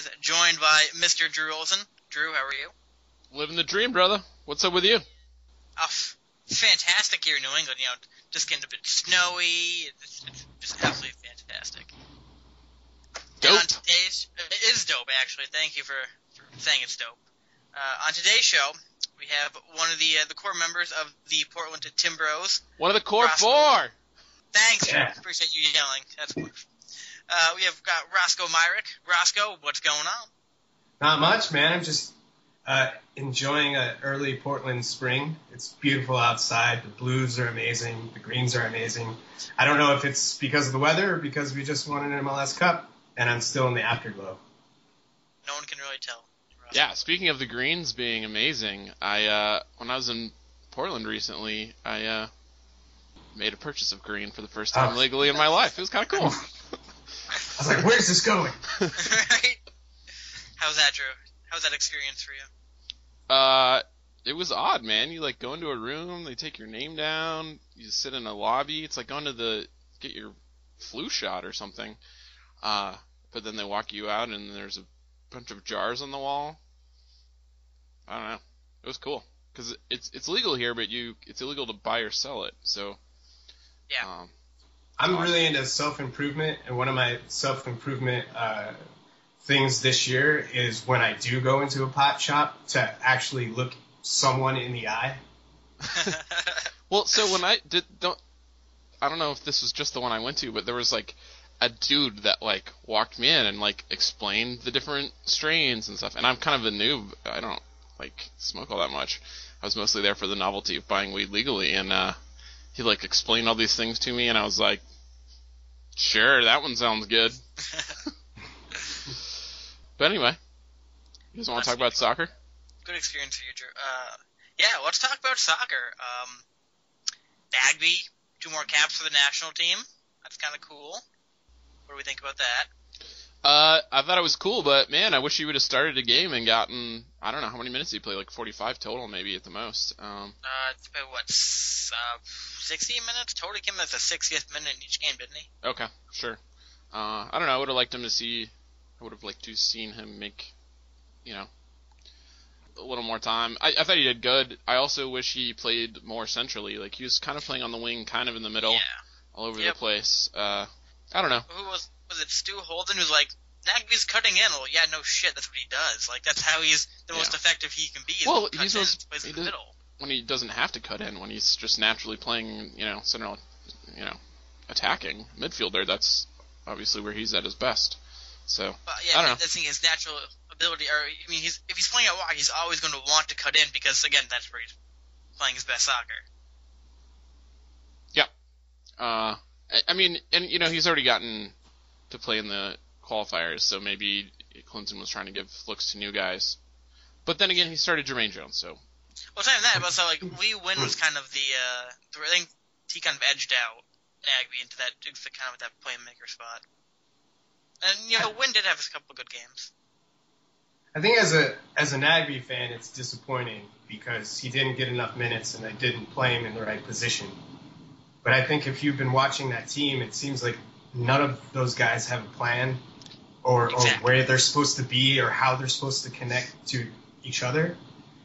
always, joined by Mr. Drew Olson. Drew, how are you? Living the dream, brother. What's up with you? Oh, fantastic here in New England. You know, just getting a bit snowy. It's, it's just absolutely fantastic. Dope. And on today's, it is dope actually. Thank you for, for saying it's dope. Uh, on today's show, we have one of the uh, the core members of the Portland Timbros. One of the core Roscoe. four. Thanks. Yeah. Appreciate you yelling. That's wonderful. Uh, we have got Roscoe Myrick. Roscoe, what's going on? Not much, man. I'm just uh, enjoying an early Portland spring. It's beautiful outside. The blues are amazing. The greens are amazing. I don't know if it's because of the weather or because we just won an MLS Cup, and I'm still in the afterglow. No one can really tell. Roscoe. Yeah. Speaking of the greens being amazing, I uh, when I was in Portland recently, I uh, made a purchase of green for the first time Oh. legally in my life. It was kind of cool. I was like, where's this going? right? How's that, Drew? How's that experience for you? Uh, it was odd, man. You like go into a room, they take your name down, you sit in a lobby. It's like going to the get your flu shot or something. Uh, but then they walk you out and there's a bunch of jars on the wall. I don't know. It was cool because it's it's legal here, but you it's illegal to buy or sell it. So Yeah. um, I'm really into self improvement, and one of my self improvement uh, things this year is when I do go into a pot shop to actually look someone in the eye. Well, so when I did don't I don't know if this was just the one I went to, but there was like a dude that like walked me in and like explained the different strains and stuff. And I'm kind of a noob. I don't like smoke all that much. I was mostly there for the novelty of buying weed legally and uh he like explained all these things to me and I was like sure, that one sounds good. But anyway, you guys want to talk about soccer? Good experience for you, Drew. Uh, yeah, let's talk about soccer. Um, Nagbe, two more caps for the national team. That's kind of cool. What do we think about that? Uh, I thought it was cool, but man, I wish he would have started a game and gotten I don't know how many minutes he played, like 45 total, maybe at the most. Um, Uh, it's been, what, uh, 60 minutes? Totally came at the 60th minute in each game, didn't he? okay, sure. Uh, I don't know. I would have liked him to see. I would have liked to seen him make, you know, a little more time. I, I thought he did good. I also wish he played more centrally. Like he was kind of playing on the wing, kind of in the middle, Yeah. all over Yep. the place. Uh, I don't know. Who was, was it Stu Holden who's like, Nagbe's cutting in. Well, yeah, no shit, that's what he does. Like, that's how he's the most effective he can be. is Well, when he cuts he's in, in he middle. when he doesn't have to cut in, when he's just naturally playing, you know, center, you know, attacking midfielder. That's obviously where he's at his best. So But I yeah, don't know. that's his natural ability. Or I mean, he's if he's playing at wide, he's always going to want to cut in because again, that's where he's playing his best soccer. Uh, I- I mean, and you know, he's already gotten to play in the qualifiers, so maybe Klinsmann was trying to give looks to new guys. But then again, he started Jermaine Jones, so Well, it's even that, but so like Lee Nguyen was kind of the uh, I think he kind of edged out Nagbe into that into kind of that playmaker spot. And you know, Nguyen did have a couple good games. I think as a as a Nagbe fan, it's disappointing because he didn't get enough minutes and they didn't play him in the right position. But I think if you've been watching that team, it seems like none of those guys have a plan or, or Exactly. where they're supposed to be or how they're supposed to connect to each other.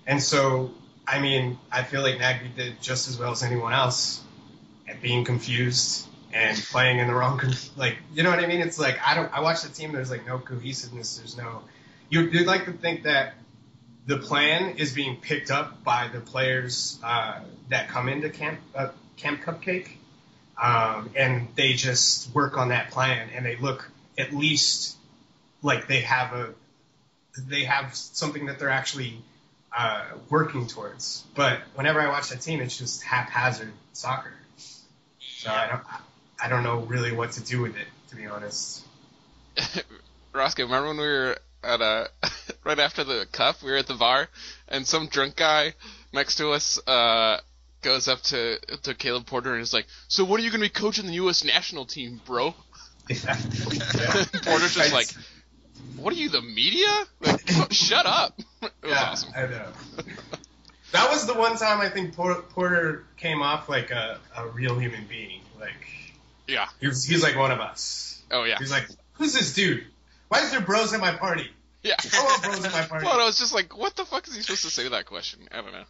And so, I mean, I feel like Nagbe did just as well as anyone else at being confused and playing in the wrong, like, you know what I mean? It's like, I don't, I watch the team, there's like no cohesiveness, there's no, you, you'd like to think that the plan is being picked up by the players uh, that come into camp uh, Camp Cupcake, um, and they just work on that plan, and they look at least like they have a they have something that they're actually uh, working towards. But whenever I watch that team, it's just haphazard soccer. So I don't I don't know really what to do with it, to be honest. Roscoe, remember when we were at a right after the cup, we were at the bar, and some drunk guy next to us uh, goes up to to Caleb Porter and is like, "So what are you going to be coaching the U.S. national team, bro?" Porter's just like, "What are you, the media? Like, shut up!" It was yeah, awesome. I know. That was the one time I think Por- Porter came off like a, a real human being. Like Yeah, he was, he's like one of us. Oh yeah. He's like, who's this dude? Why is there bros at my party? Yeah. I want bros at my party. Well, I was just like, what the fuck is he supposed to say to that question? I don't know.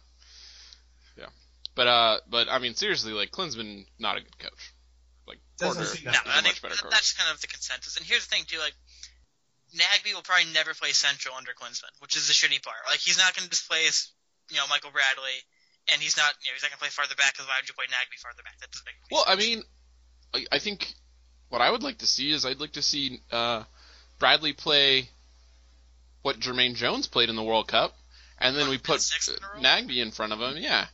Yeah. But uh, but I mean, seriously, like Klinsmann, not a good coach. Like Doesn't Porter, seem No, that is I a think better that- coach. that's kind of the consensus. And here's the thing too, like Nagbe will probably never play Central under Klinsmann, which is the shitty part. Like he's not going to displace, you know, Michael Bradley, and he's not, you know, he's not going to play farther back. Because why would you play Nagbe farther back? That doesn't make any Well, I mean, I, I think what I would like to see is I'd like to see uh, Bradley play what Jermaine Jones played in the World Cup, and then we put Six in a row? Nagbe in front of him. Yeah,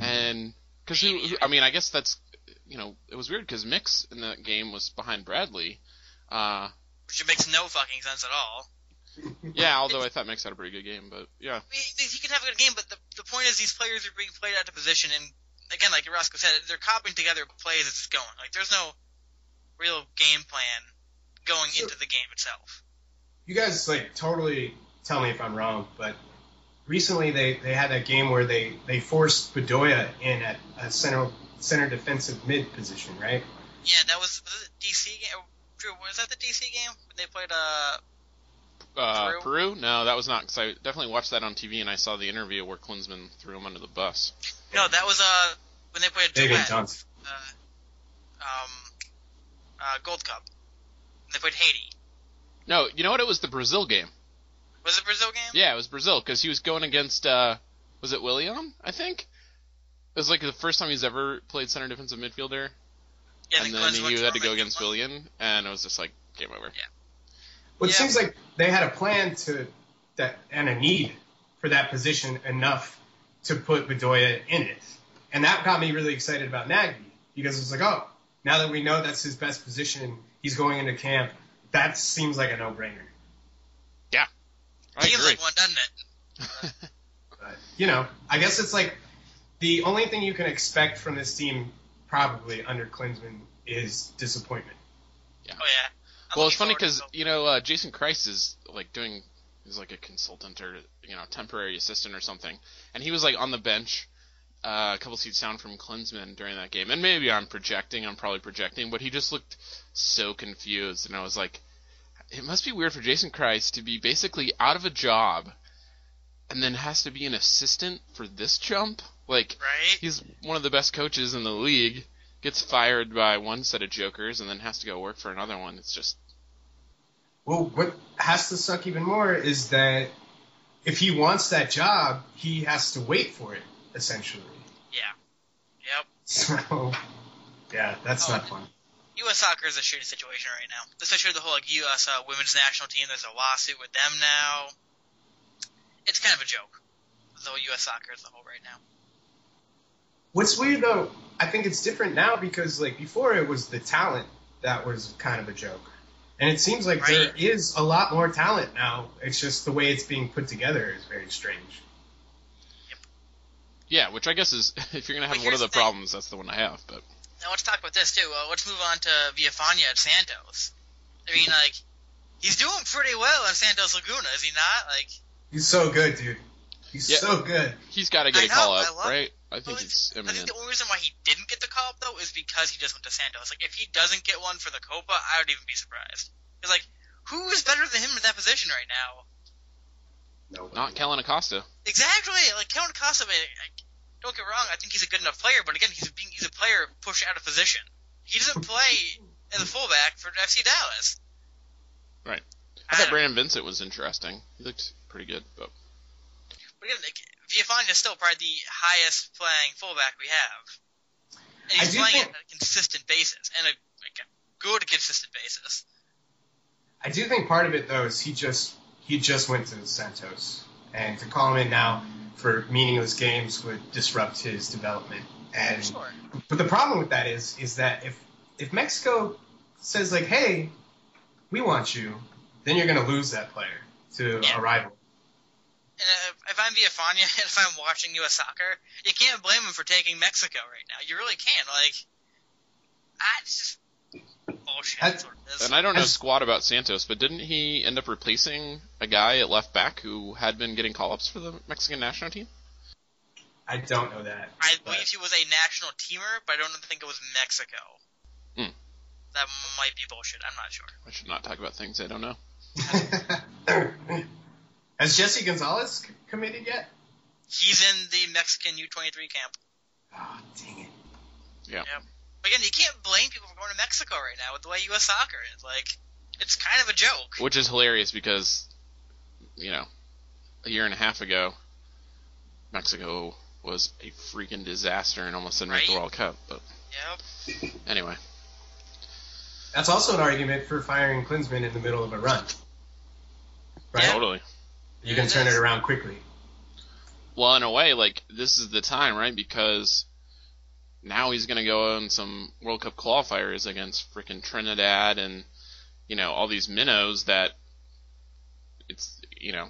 and because who, who? I mean, I guess that's you know it was weird because Mix in that game was behind Bradley. Uh, which makes no fucking sense at all. yeah, although I thought Mix had a pretty good game, but yeah. He he can have a good game, but the the point is these players are being played out of position, and again, like Roscoe said, they're copying together plays as it's going. Like there's no real game plan going So- into the game itself. you guys like totally tell me if I'm wrong, but recently they, they had that game where they, they forced Bedoya in at a center center defensive mid position, right? Yeah, that was, was it DC game. Drew, was that the DC game when they played? Uh, Uh, Peru? Peru? No, that was not because I definitely watched that on TV and I saw the interview where Klinsmann threw him under the bus. no, that was uh when they played a Big and duet. Uh, um, uh, Gold Cup. They played Haiti. No, you know what? It was the Brazil game. Was it Brazil game? Yeah, it was Brazil because he was going against uh, was it Willian? I think it was like the first time he's ever played center defensive midfielder, Yeah, and then then he had to go against Willian, and it was just like game over. Yeah. Well, it Yeah. seems like they had a plan to that and a need for that position enough to put Bedoya in it, and that got me really excited about Nagbe because it's like, oh, now that we know that's his best position, he's going into camp. That seems like a no-brainer. I Seems agree. like one, doesn't it? But you know, I guess it's like the only thing you can expect from this team, probably under Klinsmann, is disappointment. Oh yeah. I'm well, it's funny because you know uh, Jason Kreis is like doing he's like a consultant or you know temporary assistant or something, and he was like on the bench. Uh, a couple seats down from Klinsmann during that game, and maybe I'm projecting. I'm probably projecting, but he just looked so confused, and I was like, it must be weird for Jason Kreis to be basically out of a job, and then has to be an assistant for this jump. Like, right? he's one of the best coaches in the league, gets fired by one set of jokers, and then has to go work for another one. It's just Well, what has to suck even more is that if he wants that job, he has to wait for it, essentially. Yeah. Yep. So, yeah, that's Oh. not fun. U.S. soccer is a shitty situation right now, especially the whole like U.S. Uh, women's national team. There's a lawsuit with them now. It's kind of a joke. The whole U.S. soccer as a whole right now. What's weird though, I think it's different now because like before it was the talent that was kind of a joke. And it seems like there Right. is a lot more talent now. It's just the way it's being put together is very strange. Yep. yeah, which I guess is if you're gonna have But one of the the problems, that's the one I have. But Now let's talk about this too. Uh, let's move on to Villafaña at Santos. I mean, like, he's doing pretty well at Santos Laguna, is he not? Like, He's so good, dude. He's Yeah. so good. he's got to get I a know, call I up, love- right? I think well, it's I think the only reason why he didn't get the call up though is because he just went to Santos. Like, if he doesn't get one for the Copa, I would even be surprised. Because like, who is better than him in that position right now? No, Not Kellyn Acosta. Exactly. Like Kellyn Acosta, man, like, don't get wrong. I think he's a good enough player, but again, he's a, being, he's a player pushed out of position. He doesn't play as a fullback for FC Dallas. Right. I I thought don't- Brandon Vincent was interesting. He looked pretty good, but But again, like, Villafaña is still probably the highest playing fullback we have. And he's playing think- on a consistent basis, and a, like, a good consistent basis. I do think part of it though is he just he just went to Santos, and to call him in now for meaningless games would disrupt his development. And Sure. but the problem with that is is that if if Mexico says like, hey, we want you, then you're going to lose that player to Yeah. a rival. And if, if I'm Villafaña and if I'm watching U.S. soccer, you can't blame him for taking Mexico right now. You really can't. Like, I just bullshit. I- That's what and I don't know As- squat about Santos, but didn't he end up replacing a guy at left back who had been getting call ups for the Mexican national team? I don't know that. I but- believe he was a national teamer, but I don't think it was Mexico. Hmm. that might be bullshit. I'm not sure. I should not talk about things I don't know. Has Jesse Gonzalez c- committed yet? He's in the Mexican U23 camp. Oh, dang it. Again, you can't blame people for going to Mexico right now with the way U.S. soccer is. Like, it's kind of a joke. Which is hilarious because, you know, a year and a half ago, Mexico was a freaking disaster and almost didn't make the World Cup. But Yep. anyway, That's also an argument for firing Klinsmann in the middle of a run. Right? Yeah. totally. You can It turn it around quickly. Well, in a way, like this is the time, right? Because now he's going to go on some World Cup qualifiers against freaking Trinidad and you know all these minnows that it's you know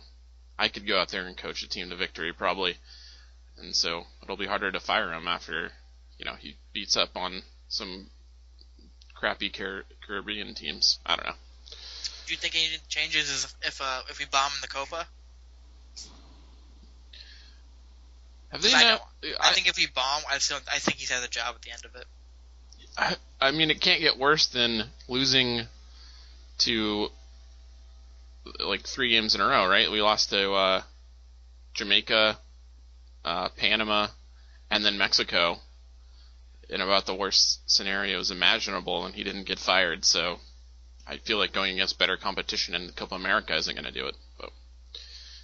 I could go out there and coach a team to victory probably, and so it'll be harder to fire him after you know he beats up on some crappy Car- Caribbean teams. I don't know. Do you think any changes if uh, if we bomb the Copa? Have they I not? I, think if we bomb, I still I think he's had a job at the end of it. I, I mean, it can't get worse than losing to like three games in a row, right? We lost to uh, Jamaica, uh, Panama, and then Mexico in about the worst scenarios imaginable, and he didn't get fired. So I feel like going against better competition in the Copa America isn't going to do it. But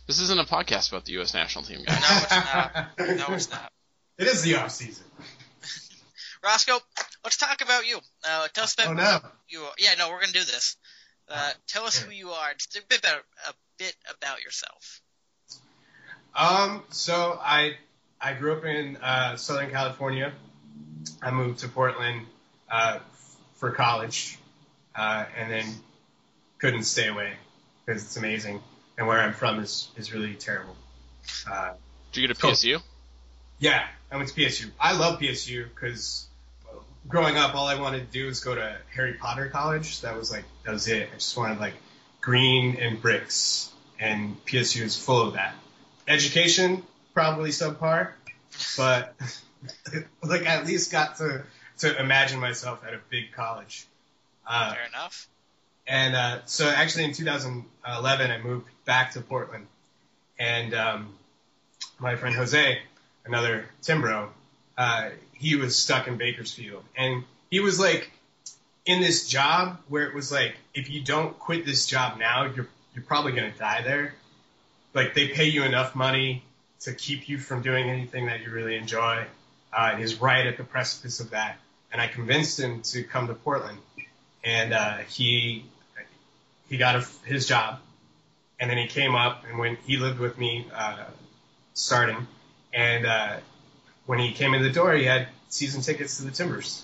this isn't a podcast about the U.S. national team, guys. No, it's not. No, it's not. It is the off season. Roscoe, let's talk about you. Uh, tell us about Oh no. who you are. Yeah, no, we're gonna do this. Uh, tell us who you are. Just a bit about a bit about yourself. Um, so I I grew up in uh, Southern California. I moved to Portland uh, for college, uh, and then couldn't stay away because it's amazing. And where I'm from is is really terrible. Uh, Did you get a Cool. PSU? yeah, I went to PSU. I love PSU because growing up, all I wanted to do was go to Harry Potter College. That was like that was it. I just wanted like green and bricks, and PSU is full of that. Education probably subpar, but like at least got to to imagine myself at a big college. Uh, Fair enough. And uh, so actually in 2011, I moved back to Portland. And um, my friend Jose, another Timbro, uh, he was stuck in Bakersfield. And he was like in this job where it was like, if you don't quit this job now, you're, you're probably going to die there. Like they pay you enough money to keep you from doing anything that you really enjoy. Uh, and he's right at the precipice of that. And I convinced him to come to Portland. And uh, he he got a, his job, and then he came up and when he lived with me uh, starting, and uh, when he came in the door, he had season tickets to the Timbers.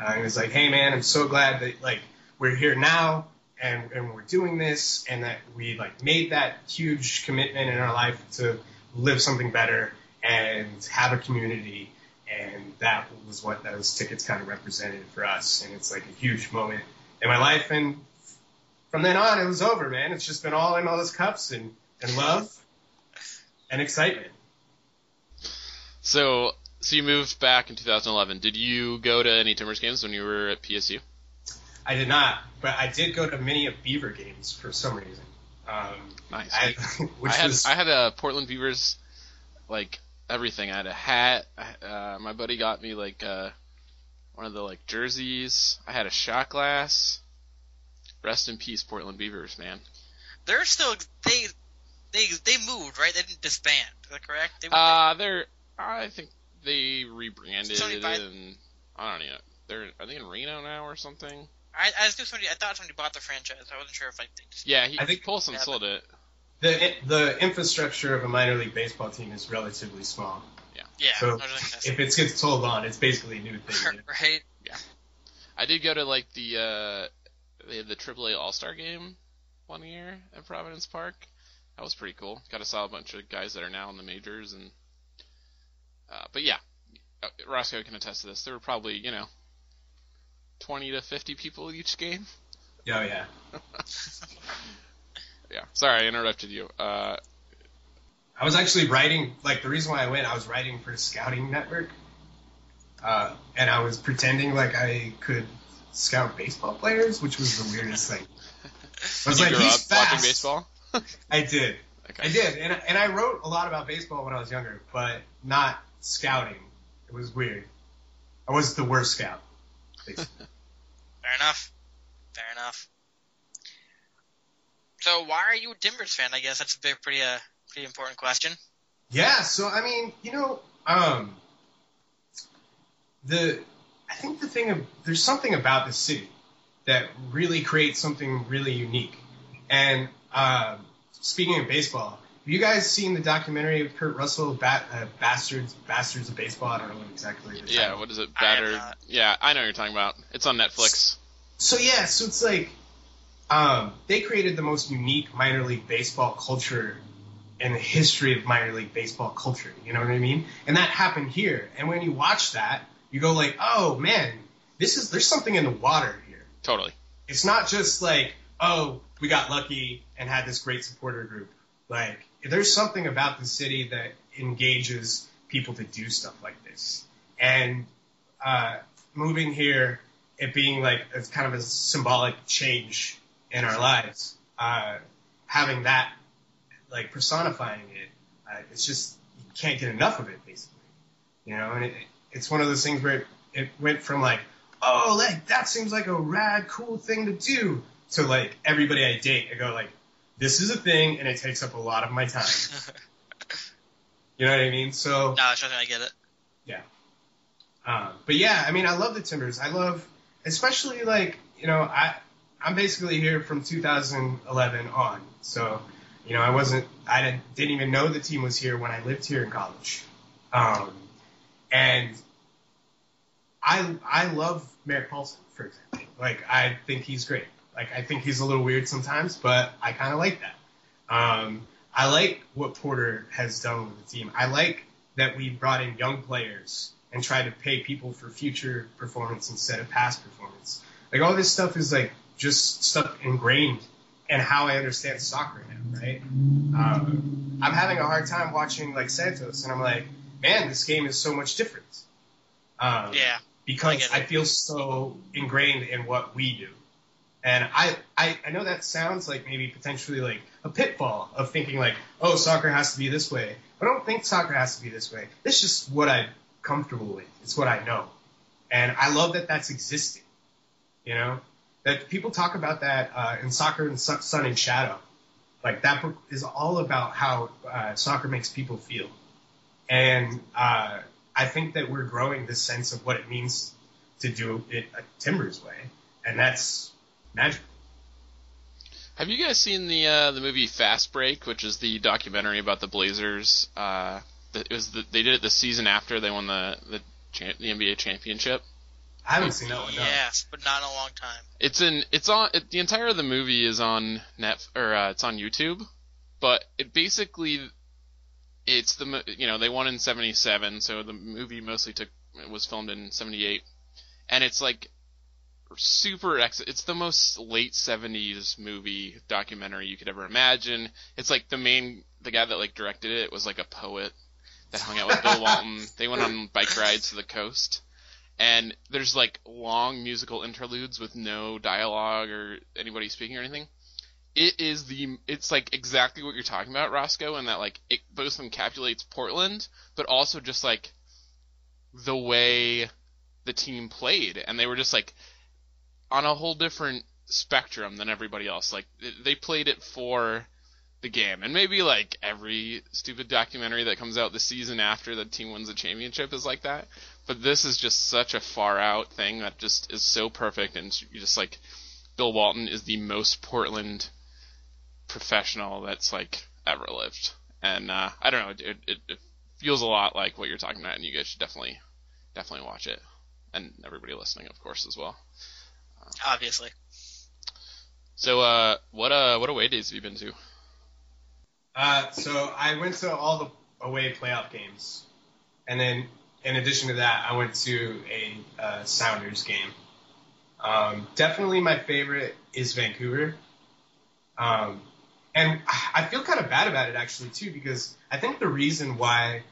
Uh, he was like, "Hey man, I'm so glad that like we're here now and and we're doing this, and that we like made that huge commitment in our life to live something better and have a community." And that was what those tickets kind of represented for us, and it's like a huge moment in my life, and from then on, it was over, man. It's just been all in all those cups and, and love and excitement. So, so you moved back in 2011. Did you go to any Timbers games when you were at PSU? I did not, but I did go to many of Beaver games for some reason. Um, Nice. I, which I had was I had a Portland Beavers, like everything. I had a hat. Uh, my buddy got me like uh, one of the like jerseys. I had a shot glass. Rest in peace, Portland Beavers, man. They're still they they they moved right. They didn't disband. Is that correct? They, Uh, they're I think they rebranded Somebody buy- and I don't know. They're are they in Reno now or something? I, I just knew somebody. I thought somebody bought the franchise. I wasn't sure if like they just. Yeah, he, I think- Colson Yeah, sold it. the the infrastructure of a minor league baseball team is relatively small. Yeah. Yeah. So, I was like, If it gets sold on, it's basically a new thing. right. Yeah. I did go to like the uh they had the AAA All Star game one year at Providence Park. That was pretty cool. Got to saw a bunch of guys that are now in the majors and uh, but yeah, uh, Roscoe can attest to this. There were probably you know twenty to fifty people each game. Oh yeah. Yeah. Sorry, I interrupted you. Uh, I was actually writing, like the reason why I went, I was writing for Scouting Network, uh, and I was pretending like I could scout baseball players, which was the weirdest thing. I was Did like, you grow he's up fast. watching baseball? I did. Okay. I did, and and I wrote a lot about baseball when I was younger, but not scouting. It was weird. I was the worst scout. basically. Fair enough. Fair enough. So why are you a Timbers fan? I guess that's a big, pretty, uh, pretty important question. yeah, so I mean, you know, um, the I think the thing of there's something about the city that really creates something really unique. And um, speaking of baseball, have you guys seen the documentary of Kurt Russell, Bat, uh, Bastards, Bastards of Baseball? I don't know exactly. the Yeah, title what is it? I have Battered. not. Yeah, I know what you're talking about. It's on Netflix. So yeah, so it's like um, they created the most unique minor league baseball culture in the history of minor league baseball culture. You know what I mean? And that happened here. And when you watch that, you go like, oh man, this is there's something in the water here. Totally. It's not just like, oh, we got lucky and had this great supporter group. Like, there's something about the city that engages people to do stuff like this. And uh, moving here, it being like it's kind of a symbolic change in our lives, uh, having that like personifying it, uh, it's just you can't get enough of it, basically. You know, and it, it's one of those things where it, it went from like, oh, like that seems like a rad, cool thing to do, to like everybody I date, I go like, this is a thing, and it takes up a lot of my time. You know what I mean? So, No, I get it. Yeah. Um, but yeah, I mean, I love the Timbers. I love, especially like, you know, I, I'm basically here from 2011 on. So, you know, I wasn't, I didn't, didn't even know the team was here when I lived here in college. Um, and I, I love Merritt Paulson, for example. Like, I think he's great. Like, I think he's a little weird sometimes, but I kind of like that. Um, I like what Porter has done with the team. I like that we brought in young players and tried to pay people for future performance instead of past performance. Like all this stuff is like just stuff ingrained in how I understand soccer now, right? Um, I'm having a hard time watching like Santos, and I'm like, man, this game is so much different. Um, Yeah. Because get I, feel so ingrained in what we do. And I, I, I know that sounds like maybe potentially like a pitfall of thinking like, oh, soccer has to be this way. But I don't think soccer has to be this way. It's just what I'm comfortable with. It's what I know. And I love that that's existing. You know, that people talk about that uh, in soccer and Sun Sun and Shadow. Like that book is all about how uh, soccer makes people feel. And uh, I think that we're growing this sense of what it means to do it a Timbers way, and that's magical. Have you guys seen the uh, the movie Fast Break, which is the documentary about the Blazers? Uh, it was the, they did it the season after they won the the, cha- the NBA championship. I haven't seen that one. No. Yes, but not in a long time. It's in it's on it, the entire of the movie is on net or uh, it's on YouTube, but it basically it's the mo- you know they won in '77, so the movie mostly took was filmed in '78, and it's like super ex- it's the most late 70s movie documentary you could ever imagine. It's like the main the guy that like directed it was like a poet that hung out with bill walton. They went on bike rides to the coast. And there's like long musical interludes with no dialogue or anybody speaking or anything it is the it's like exactly what you're talking about roscoe and that like it both encapsulates portland but also just like the way the team played and they were just like on a whole different spectrum than everybody else. Like they played it for the game, and maybe like every stupid documentary that comes out the season after the team wins the championship is like that. But this is just such a far out thing that just is so perfect, and you just like Bill Walton is the most Portland professional that's like ever lived, and uh, I don't know, it, it, it feels a lot like what you're talking about, and you guys should definitely definitely watch it, and everybody listening, of course, as well. Obviously. So, uh, what uh, what away days have you been to? Uh, so I went to all the away playoff games, and then in addition to that, I went to a uh, Sounders game. Um, definitely my favorite is Vancouver, um, and I feel kind of bad about it actually too because I think the reason why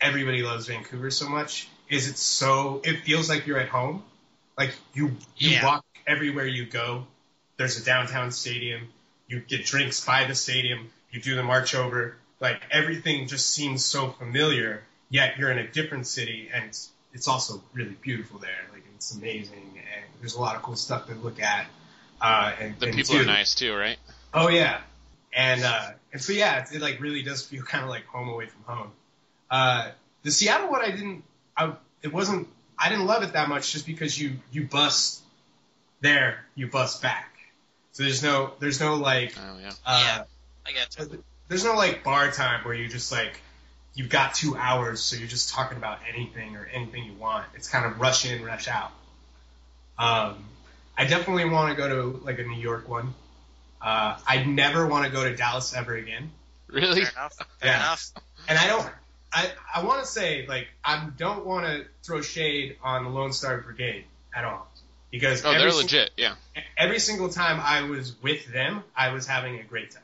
everybody loves Vancouver so much is it's so it feels like you're at home, Like you you Yeah. walk everywhere you go. There's a downtown stadium. You get drinks by the stadium. You do the march over. Like everything just seems so familiar. Yet you're in a different city, and it's it's also really beautiful there. Like it's amazing, and there's a lot of cool stuff to look at. Uh, and The and people too- are nice too, right? Oh yeah, and uh, and so yeah, it, it like really does feel kind of like home away from home. Uh, the Seattle one, I didn't, I it wasn't, I didn't love it that much just because you you bust there, you bust back. So there's no there's no like Oh yeah. uh, Yeah. I get you. there's no like bar time where you just like you've got two hours, so you're just talking about anything or anything you want. It's kind of rush in, rush out. Um, I definitely want to go to like a New York one. Uh, I never want to go to Dallas ever again. Really? Fair enough. Fair Yeah. enough. And I don't. I, I want to say like I don't want to throw shade on the Lone Star Brigade at all because Oh, every they're sing- legit. Yeah. every single time I was with them, I was having a great time.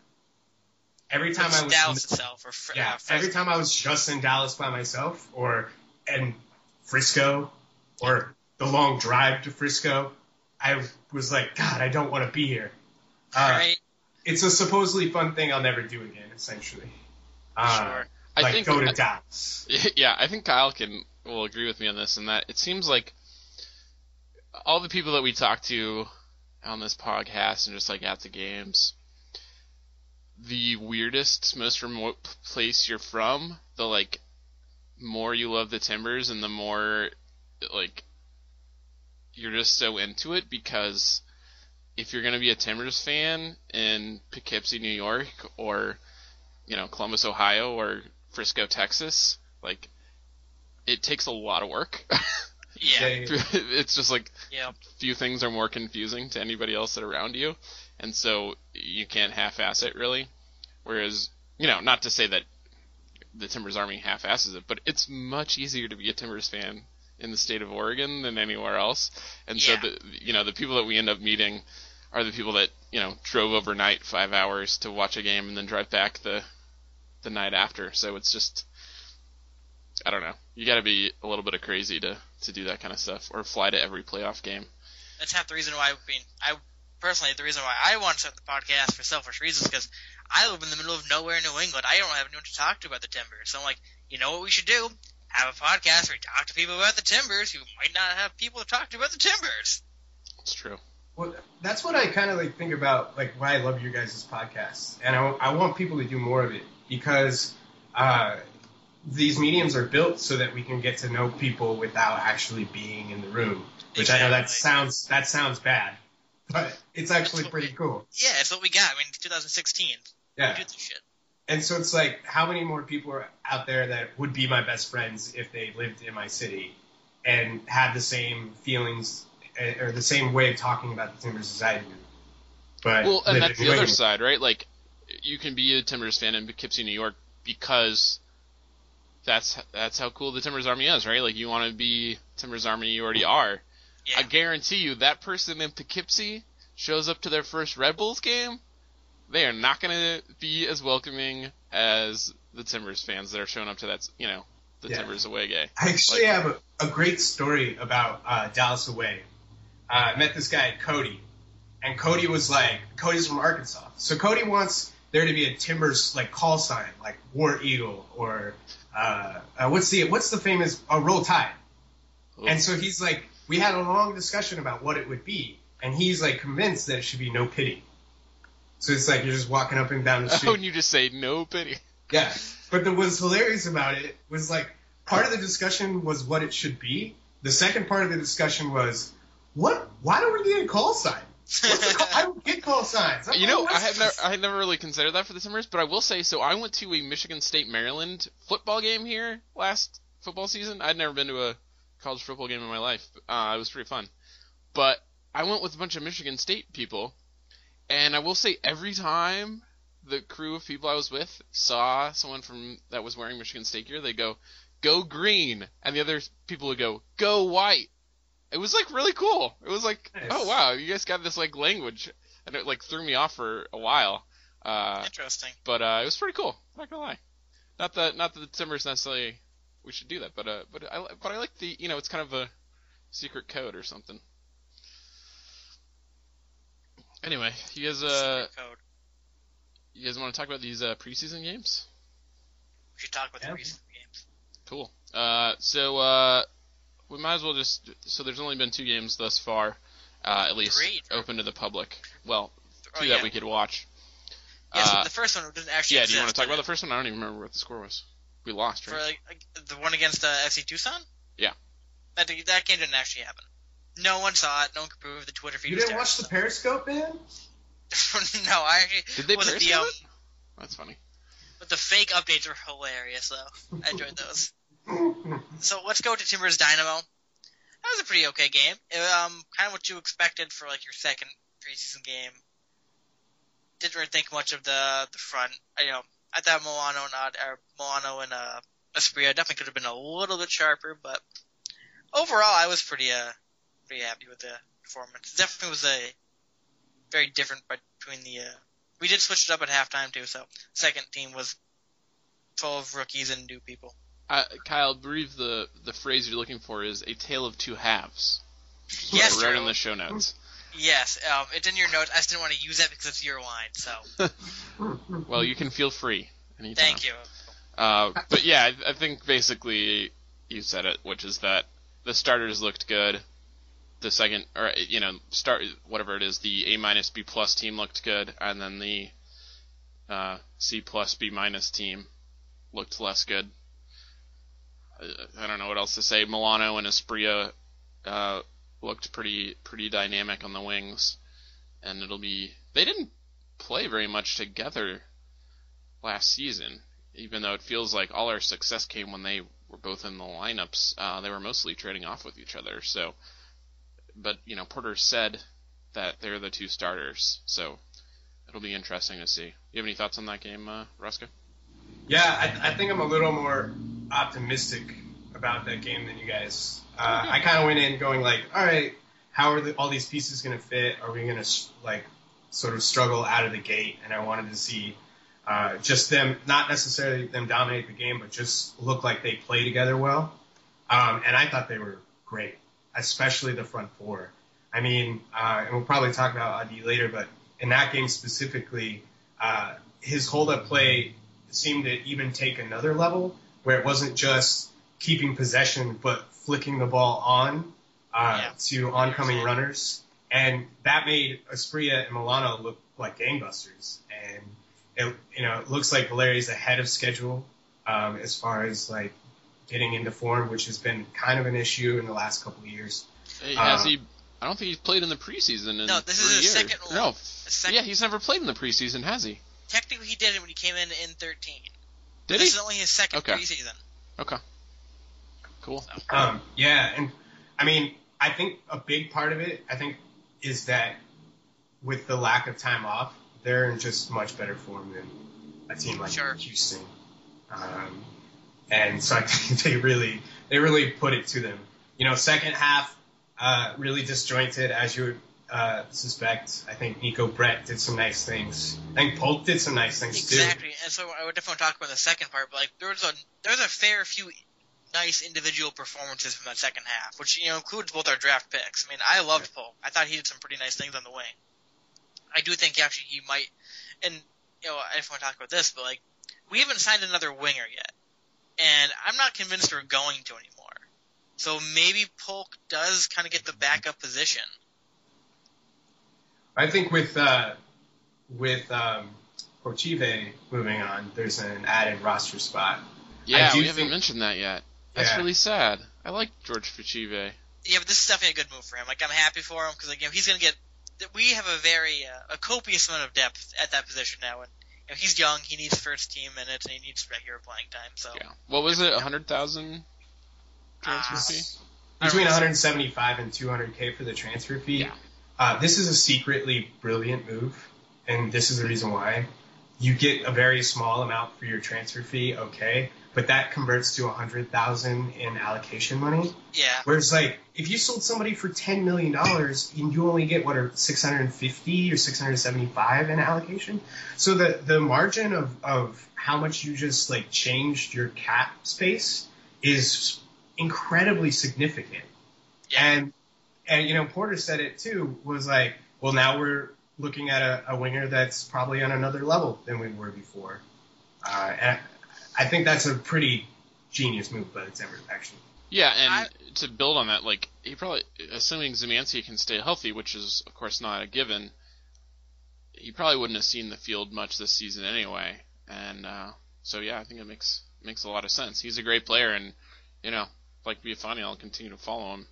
Every time It's I was Dallas itself, or fr- yeah, uh, every time I was just in Dallas by myself, or in Frisco, or the long drive to Frisco, I was like, God, I don't want to be here. Uh, right? It's a supposedly fun thing I'll never do again, essentially. Uh, Sure. I like think go to Dallas. yeah, I think Kyle can will agree with me on this, and that it seems like all the people that we talk to on this podcast and just like at the games, the weirdest, most remote place you're from, the like more you love the Timbers and the more like you're just so into it because if you're gonna be a Timbers fan in Poughkeepsie, New York, or you know Columbus, Ohio, or Frisco, Texas, like it takes a lot of work. Yeah. It's just like Yeah. few things are more confusing to anybody else that around you, and so you can't half-ass it really. Whereas, you know, not to say that the Timbers Army half-asses it, but it's much easier to be a Timbers fan in the state of Oregon than anywhere else. And so the you know the people that we end up meeting are the people that you know drove overnight five hours to watch a game and then drive back the the night after. So it's just I don't know. You got to be a little bit of crazy to to do that kind of stuff, or fly to every playoff game. That's half the reason why. I mean, I personally the reason why I want to start the podcast for selfish reasons because I live in the middle of nowhere in New England. I don't have anyone to talk to about the Timbers. So I'm like, you know what we should do? Have a podcast where we talk to people about the Timbers who might not have people to talk to about the Timbers. It's true. Well, that's what I kind of like think about, like why I love your guys' podcast, and I, I want people to do more of it because uh, these mediums are built so that we can get to know people without actually being in the room. Which I know that sounds that sounds bad, but it's actually pretty we- cool. Yeah, it's what we got. I mean, 2016. Yeah. We do this shit. And so it's like, how many more people are out there that would be my best friends if they lived in my city and had the same feelings eh, or the same way of talking about the Timbers as I do? But Well, and that's the other England. side, right? Like, you can be a Timbers fan in Poughkeepsie, New York, because that's that's how cool the Timbers Army is, right? Like, you want to be Timbers Army, you already are. Yeah. I guarantee you, that person in Poughkeepsie shows up to their first Red Bulls game, they are not going to be as welcoming as the Timbers fans that are showing up to that, you know, the Yeah. Timbers away game. I actually Like- have a, a great story about uh, Dallas away. Uh, I met this guy Cody, and Cody was like, Cody's from Arkansas, so Cody wants there to be a Timbers like call sign, like War Eagle or uh, uh, what's the what's the famous uh, Roll Tide. And so he's like, we had a long discussion about what it would be, and he's like convinced that it should be no pity. So it's like you're just walking up and down the street. Oh, and you just say, no pity. Yeah. But the, what's hilarious about it was like part of the discussion was what it should be. The second part of the discussion was what? Why do we need a call sign? Call? I don't get call signs. I'm You know, I had never, I had never really considered that for the summers, but I will say, so I went to a Michigan State Maryland football game here last football season. I'd never been to a college football game in my life. Uh, it was pretty fun, but I went with a bunch of Michigan State people, and I will say every time the crew of people I was with saw someone from that was wearing Michigan State gear, they go, "Go green," and the other people would go, "Go white." It was like really cool. It was like, Nice. oh wow, you guys got this like language, and it like threw me off for a while. Uh, Interesting. but uh, it was pretty cool. Not gonna lie. Not that not that the Timbers necessarily we should do that, but uh, but I but I like the you know it's kind of a secret code or something. Anyway, you guys, uh, you guys want to talk about these uh, preseason games? We should talk about Yeah. the recent games. Cool. Uh, so uh, we might as well just. So there's only been two games thus far, uh, at least Three. open to the public. Well, Oh, two yeah. that we could watch. Yeah, so Uh, the first one doesn't actually. yeah. Do you want to talk about the first one? I don't even remember what the score was. We lost, For right? like, like, the one against uh, FC Tucson. Yeah. That that game didn't actually happen. No one saw it. No one could prove. The Twitter feed. You didn't watch the. Periscope, man? no, I actually. Did they was it the, periscope um. That's funny. But the fake updates were hilarious, though. I enjoyed those. So let's go to Timbers Dynamo. That was a pretty okay game. It, um, kind of what you expected for like your second preseason game. Didn't really think much of the the front. I, you know, I thought Melano and or Melano and uh, Asprilla definitely could have been a little bit sharper, but overall, I was pretty uh pretty happy with the performance. It definitely was a very different between the. Uh, we did switch it up at halftime too, so second team was full of rookies and new people. Uh, Kyle, I believe the the phrase you're looking for is a tale of two halves. Yes, right in the show notes. Yes, um, it's in your notes. I just didn't want to use that because it's your line. So Well, you can feel free anytime. thank you. Uh, but yeah, I, I think basically you said it, which is that the starters looked good. The second, or you know, start whatever it is, the A minus B plus team looked good, and then the uh, C plus B minus team looked less good. I, I don't know what else to say. Melano and Asprilla uh, looked pretty pretty dynamic on the wings, and it'll be they didn't play very much together last season even though it feels like all our success came when they were both in the lineups, uh, they were mostly trading off with each other. So, but you know, Porter said that they're the two starters, so it'll be interesting to see. You have any thoughts on that game, uh, Roscoe? Yeah, I, I think I'm a little more optimistic about that game than you guys. Uh, I kind of went in going like, all right, how are the, all these pieces going to fit? Are we going to like sort of struggle out of the gate? And I wanted to see uh, just them, not necessarily them dominate the game, but just look like they play together well. Um, and I thought they were great, especially the front four. I mean, uh, and we'll probably talk about Adi later, but in that game specifically, uh, his hold-up play seemed to even take another level, where it wasn't just keeping possession, but flicking the ball on uh, Yeah. to oncoming runners, and that made Asprilla and Melano look like gangbusters. And it, you know, it looks like Valeri's ahead of schedule um, as far as like getting into form, which has been kind of an issue in the last couple of years. Hey, Has he? I don't think he's played in the preseason in No, this is three his years. second No, one. second- yeah, he's never played in the preseason, has he? Technically, he did it when he came in in 13. Did this he? This is only his second Okay. preseason. Okay. Cool. Um, yeah, and I mean, I think a big part of it, I think, is that with the lack of time off, they're in just much better form than a team like Sure. Houston. Um, and so I think they really, they really put it to them. You know, second half, uh, really disjointed as you would uh, suspect. I think Neco Brett did some nice things. I think Polk did some nice things too. Exactly, and so I would definitely talk about the second part, but like there was a there was a fair few nice individual performances from that second half, which you know includes both our draft picks. I mean, I loved Polk. I thought he did some pretty nice things on the wing. I do think actually he might, and you know I just want to talk about this, but like we haven't signed another winger yet, and I'm not convinced we're going to anymore. So maybe Polk does kind of get the backup position. I think with uh, with um, Porchive moving on, there's an added roster spot. Yeah, do we haven't mentioned that yet. That's Yeah. really sad. I like Jorge Villafaña. Yeah, but this is definitely a good move for him. Like I'm happy for him because like you know, he's gonna get. We have a very uh, a copious amount of depth at that position now, and you know, he's young. He needs first team minutes and he needs regular playing time. So Yeah. What was it? A hundred thousand transfer Uh, fee? Between I 175 and 200k for the transfer fee. Yeah. Uh, this is a secretly brilliant move, and this is the reason why. You get a very small amount for your transfer fee, okay, but that converts to a 100,000 in allocation money. yeah, Whereas, like, if you sold somebody for 10 million dollars, and you only get what are 650 or 675 in allocation. So the the margin of of how much you just like changed your cap space is incredibly significant. yeah, And and you know Porter said it too was like, well now we're looking at a, a winger that's probably on another level than we were before. Uh, and I think that's a pretty genius move by the Timbers, actually. Yeah, and I- to build on that, like he probably, assuming Zemanski can stay healthy, which is of course not a given, he probably wouldn't have seen the field much this season anyway. And uh, so yeah, I think it makes makes a lot of sense. He's a great player, and you know, like Villafaña, I'll continue to follow him.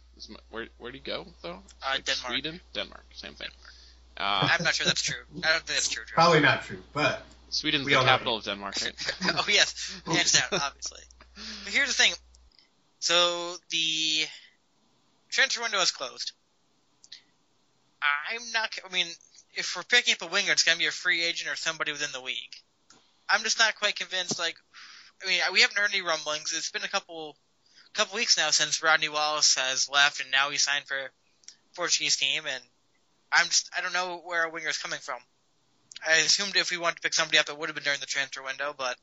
Where where'd he go though? Uh, Like Denmark. Sweden, Denmark, same thing. Uh, I'm not sure that's true. I don't think that's true. Drew. Probably not true, but Sweden's We the capital of Denmark, right? oh yes, hands down, obviously. But here's the thing. So the transfer window is closed. I'm not. I mean, if we're picking up a winger, it's gonna be a free agent or somebody within the league. I'm just not quite convinced. Like, I mean, we haven't heard any rumblings. It's been a couple, couple weeks now since Rodney Wallace has left, and now he signed for Portuguese team, and I'm just. I don't know where our winger is coming from. I assumed if we wanted to pick somebody up, it would have been during the transfer window, but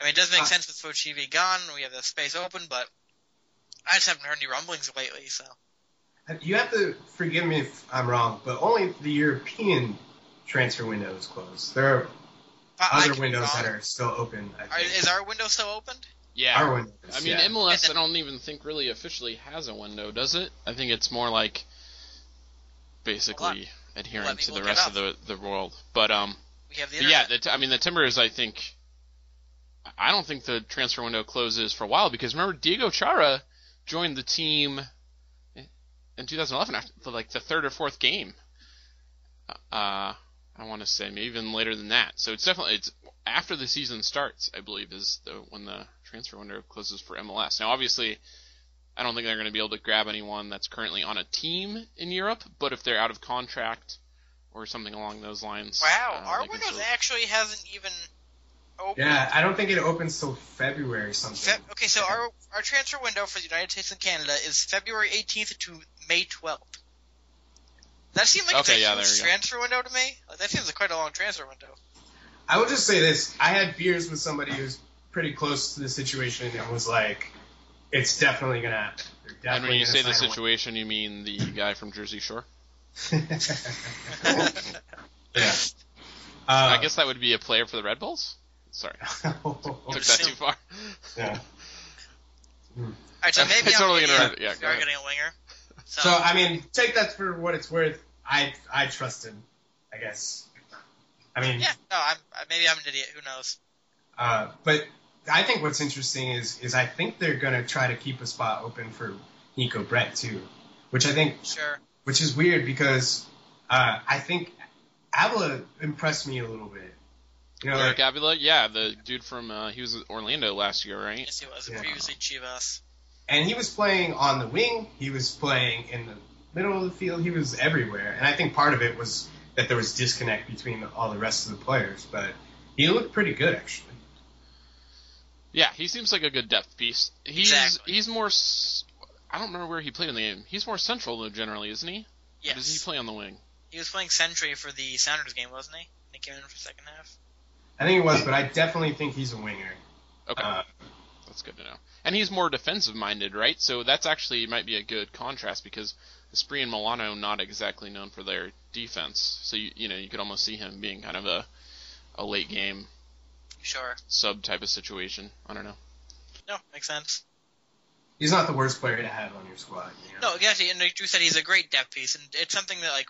I mean, it does make Uh, sense with Fochivi gone. We have the space open, but I just haven't heard any rumblings lately. So you have to forgive me if I'm wrong, but only the European transfer window is closed. There are I- I other could windows that are still open. I Are, is our window still opened? Yeah. Our window. I mean, yeah. MLS, I don't even think really officially has a window, does it? I think it's more like basically adhering to the rest of the the world. But um, We have the but yeah, the I mean, the Timbers, I think, I don't think the transfer window closes for a while because remember Diego Chara joined the team in 2011 after like the third or fourth game. Uh, I want to say maybe even later than that. So it's definitely it's after the season starts, I believe, is the when the transfer window closes for MLS. Now, obviously, I don't think they're going to be able to grab anyone that's currently on a team in Europe, but if they're out of contract or something along those lines, wow, uh, our they can window still- actually hasn't even opened. Yeah, I don't think it opens till February or something. Fe- okay, so our our transfer window for the United States and Canada is February 18th to May 12th. That seems like Okay, a yeah, huge there you go. transfer window to me. Like, that seems like quite a long transfer window. I will just say this: I had beers with somebody who's pretty close to the situation and was like, "It's definitely gonna happen." They're And when you say the sign a situation, you mean the guy from Jersey Shore? yeah. Uh, I guess that would be a player for the Red Bulls. Sorry, took that too far. yeah. All right, so maybe I I'm totally an gonna- idiot. yeah, We go are getting a winger. So, So I mean, take that for what it's worth. I I trust him. I guess. I mean, yeah, no, I'm uh, maybe I'm an idiot. Who knows? Uh, but I think what's interesting is is I think they're gonna try to keep a spot open for Neco Brett too, which I think Sure. which is weird because uh, I think Avila impressed me a little bit. You know, Eric like, Avila, yeah, the dude from uh, he was in Orlando last year, right? Yes, he was Yeah. previously Chivas. and he was playing on the wing. He was playing in the middle of the field. He was everywhere, and I think part of it was that there was disconnect between all the rest of the players. But he looked pretty good actually. Yeah, he seems like a good depth piece. He's Exactly. he's more. I don't remember where he played in the game. He's more central though, generally, isn't he? Or does he play on the wing? He was playing Sentry for the Sounders game, wasn't he? He came in for the second half. I think he was, but I definitely think he's a winger. Okay, Uh, that's good to know. And he's more defensive minded, right? So that's actually might be a good contrast because Asprilla and Melano not exactly known for their defense. So you you know you could almost see him being kind of a a late game Sure. sub type of situation. I don't know. No, makes sense. he's not the worst player to have on your squad. You know? No, exactly. And like Drew said, he's a great depth piece, and it's something that like,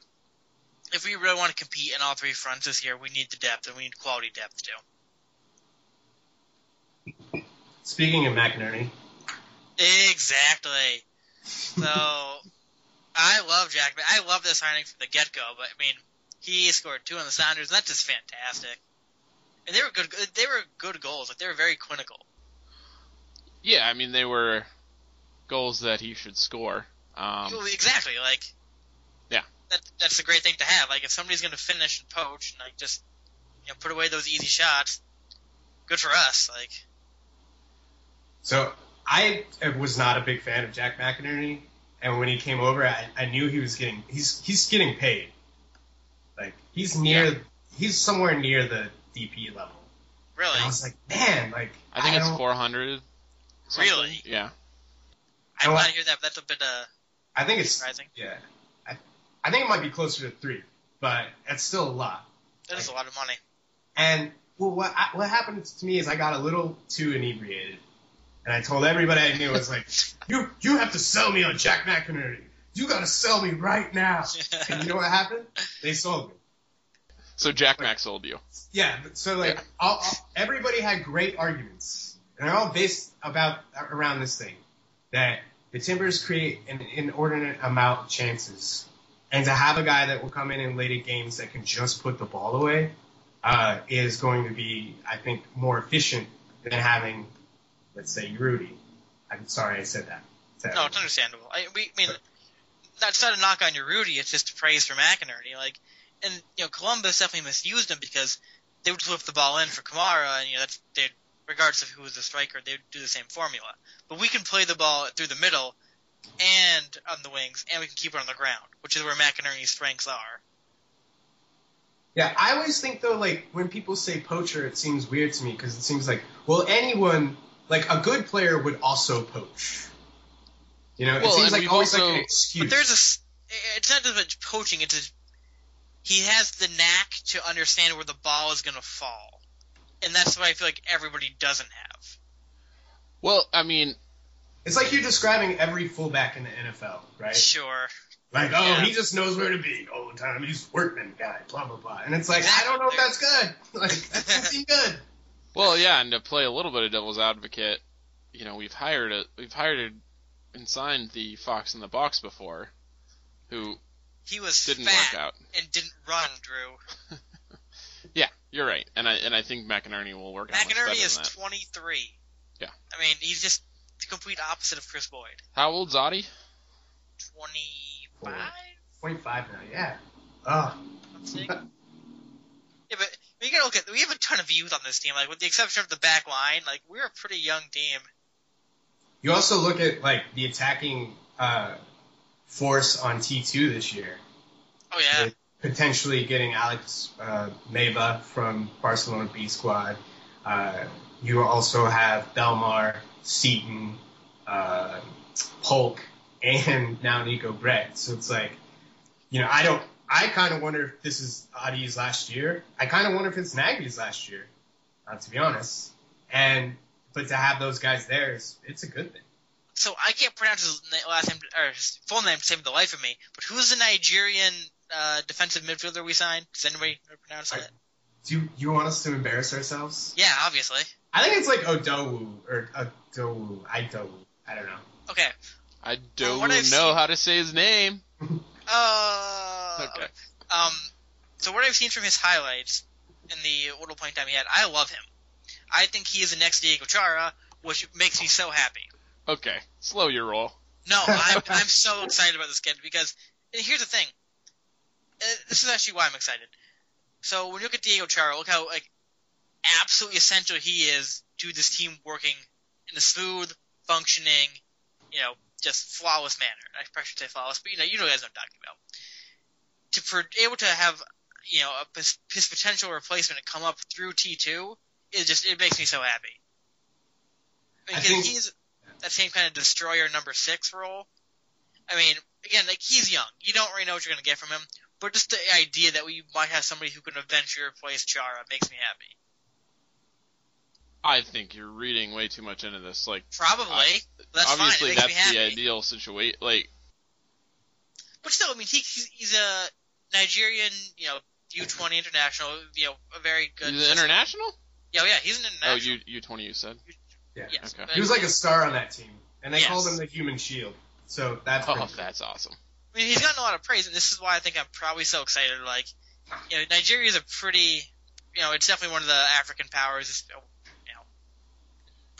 if we really want to compete in all three fronts this year, we need the depth, and we need quality depth too. Speaking of McInerney, Exactly. So, I love Jack. I love this signing from the get go. But I mean, he scored two on the Sounders, and that's just fantastic. And they were good. They were good goals. Like they were very clinical. Yeah, I mean they were goals that he should score. Um, exactly. Like. Yeah. That that's a great thing to have. Like if somebody's going to finish and poach and like just you know put away those easy shots, good for us. Like. so I was not a big fan of Jack McInerney, and when he came over, I, I knew he was getting he's he's getting paid. Like he's near Yeah. he's somewhere near the DP level. Really? And I was like, man, like I think it's don't- 400. Really? Yeah. I did Oh, not hear that. But that's a bit uh I think it's surprising. yeah. I, I think it might be closer to three but that's still a lot. That is a lot of money. And well, what I, what happened to me is I got a little too inebriated, and I told everybody I knew I was like, "You you have to sell me on Jack McInerney. You got to sell me right now." and you know what happened? They sold me. So Jack Mac sold you. Yeah. So like, Yeah. all, all, everybody had great arguments, and they're all based about around this thing that the Timbers create an inordinate amount of chances, and to have a guy that will come in in later games that can just put the ball away uh, is going to be, I think, more efficient than having, let's say, Rudy. I'm sorry I said that. So- No, it's understandable. I, we, I mean, that's not a knock on your Rudy. It's just praise for McInerney. Like, and you know, Columbus definitely misused him because they would flip the ball in for Kamara, and you know that's they, regardless of who was the striker, they would do the same formula. But we can play the ball through the middle and on the wings, and we can keep it on the ground, which is where McInerney's strengths are. Yeah, I always think though, like when people say poacher, it seems weird to me because it seems like, well, anyone, like a good player would also poach. You know, it seems like we've always like also- an excuse. But there's a, s- it's not just about poaching. It's a, he has the knack to understand where the ball is going to fall, and that's what I feel like everybody doesn't have. Well, I mean, It's like you're describing every fullback in the NFL, right? Sure. Like, oh, Yeah. he just knows where to be all the time. He's a workman guy, blah blah blah. And it's like, I don't know if that's good. Like, that doesn't seem good. well, yeah, and to play a little bit of devil's advocate, you know, we've hired a, we've hired and signed the Fox in the Box before, who He was didn't fat work out. and didn't run, Drew. Yeah, you're right, and I and I think McInerney will work out much better McInerney is than that. 23. Yeah. I mean, he's just the complete opposite of Kris Boyd. How old's Adi? 25? Twenty five now, yeah. Oh, yeah, but you gotta look at, we have a ton of youth on this team. Like, with the exception of the back line, like, we're a pretty young team. you also look at like the attacking uh, force on T two this year. Oh, yeah. with potentially getting Alex uh, Meva from Barcelona B squad. Uh, you also have Belmar, Seaton, uh, Polk, and now Neco Brett. So it's like, you know, I don't. I kind of wonder if this is Adi's last year. I kind of wonder if it's Nagbe's last year, uh, to be honest. And but to have those guys there is it's a good thing. So I can't pronounce his last name or his full name to save the life of me. But who's the Nigerian uh, defensive midfielder we signed? Does anybody know pronounce that? Do you, you want us to embarrass ourselves? Yeah, obviously. I think it's like Odowu or Odowu. Idowu. I don't know. Okay. I don't what know seen- how to say his name. Uh, Okay. Um, so what I've seen from his highlights in the little playing time he had, I love him. I think he is the next Diego Chara, which makes me so happy. Okay, slow your roll. No, I'm, I'm so excited about this kid because here's the thing. Uh, this is actually why I'm excited. So when you look at Diego Chara, look how like absolutely essential he is to this team working in a smooth, functioning, you know, just flawless manner. I probably should say flawless, but you know, you know guys what I'm talking about. To for able to have you know a, his, his potential replacement come up through T2 is just it makes me so happy. I think- he's that same kind of destroyer number six role. I mean, again, like he's young. You don't really know what you're gonna get from him, but just the idea that we might have somebody who can eventually replace Chara makes me happy. I think you're reading way too much into this. Like, Probably. I- that's obviously fine. That's the ideal situation. Like, But still, I mean, he, he's, he's a Nigerian, you know, U20 international, you know, a very good. he's an international. Yeah, yeah, he's an Oh, international. you U twenty. You said. Yeah. Yes, Okay. He was like a star on that team, and they Yes. called him the Human Shield. So that's Oh, pretty cool. that's awesome. I mean, he's gotten a lot of praise, and this is why I think I'm probably so excited. Like, you know, Nigeria is a pretty, you know, it's definitely one of the African powers. It's, you know,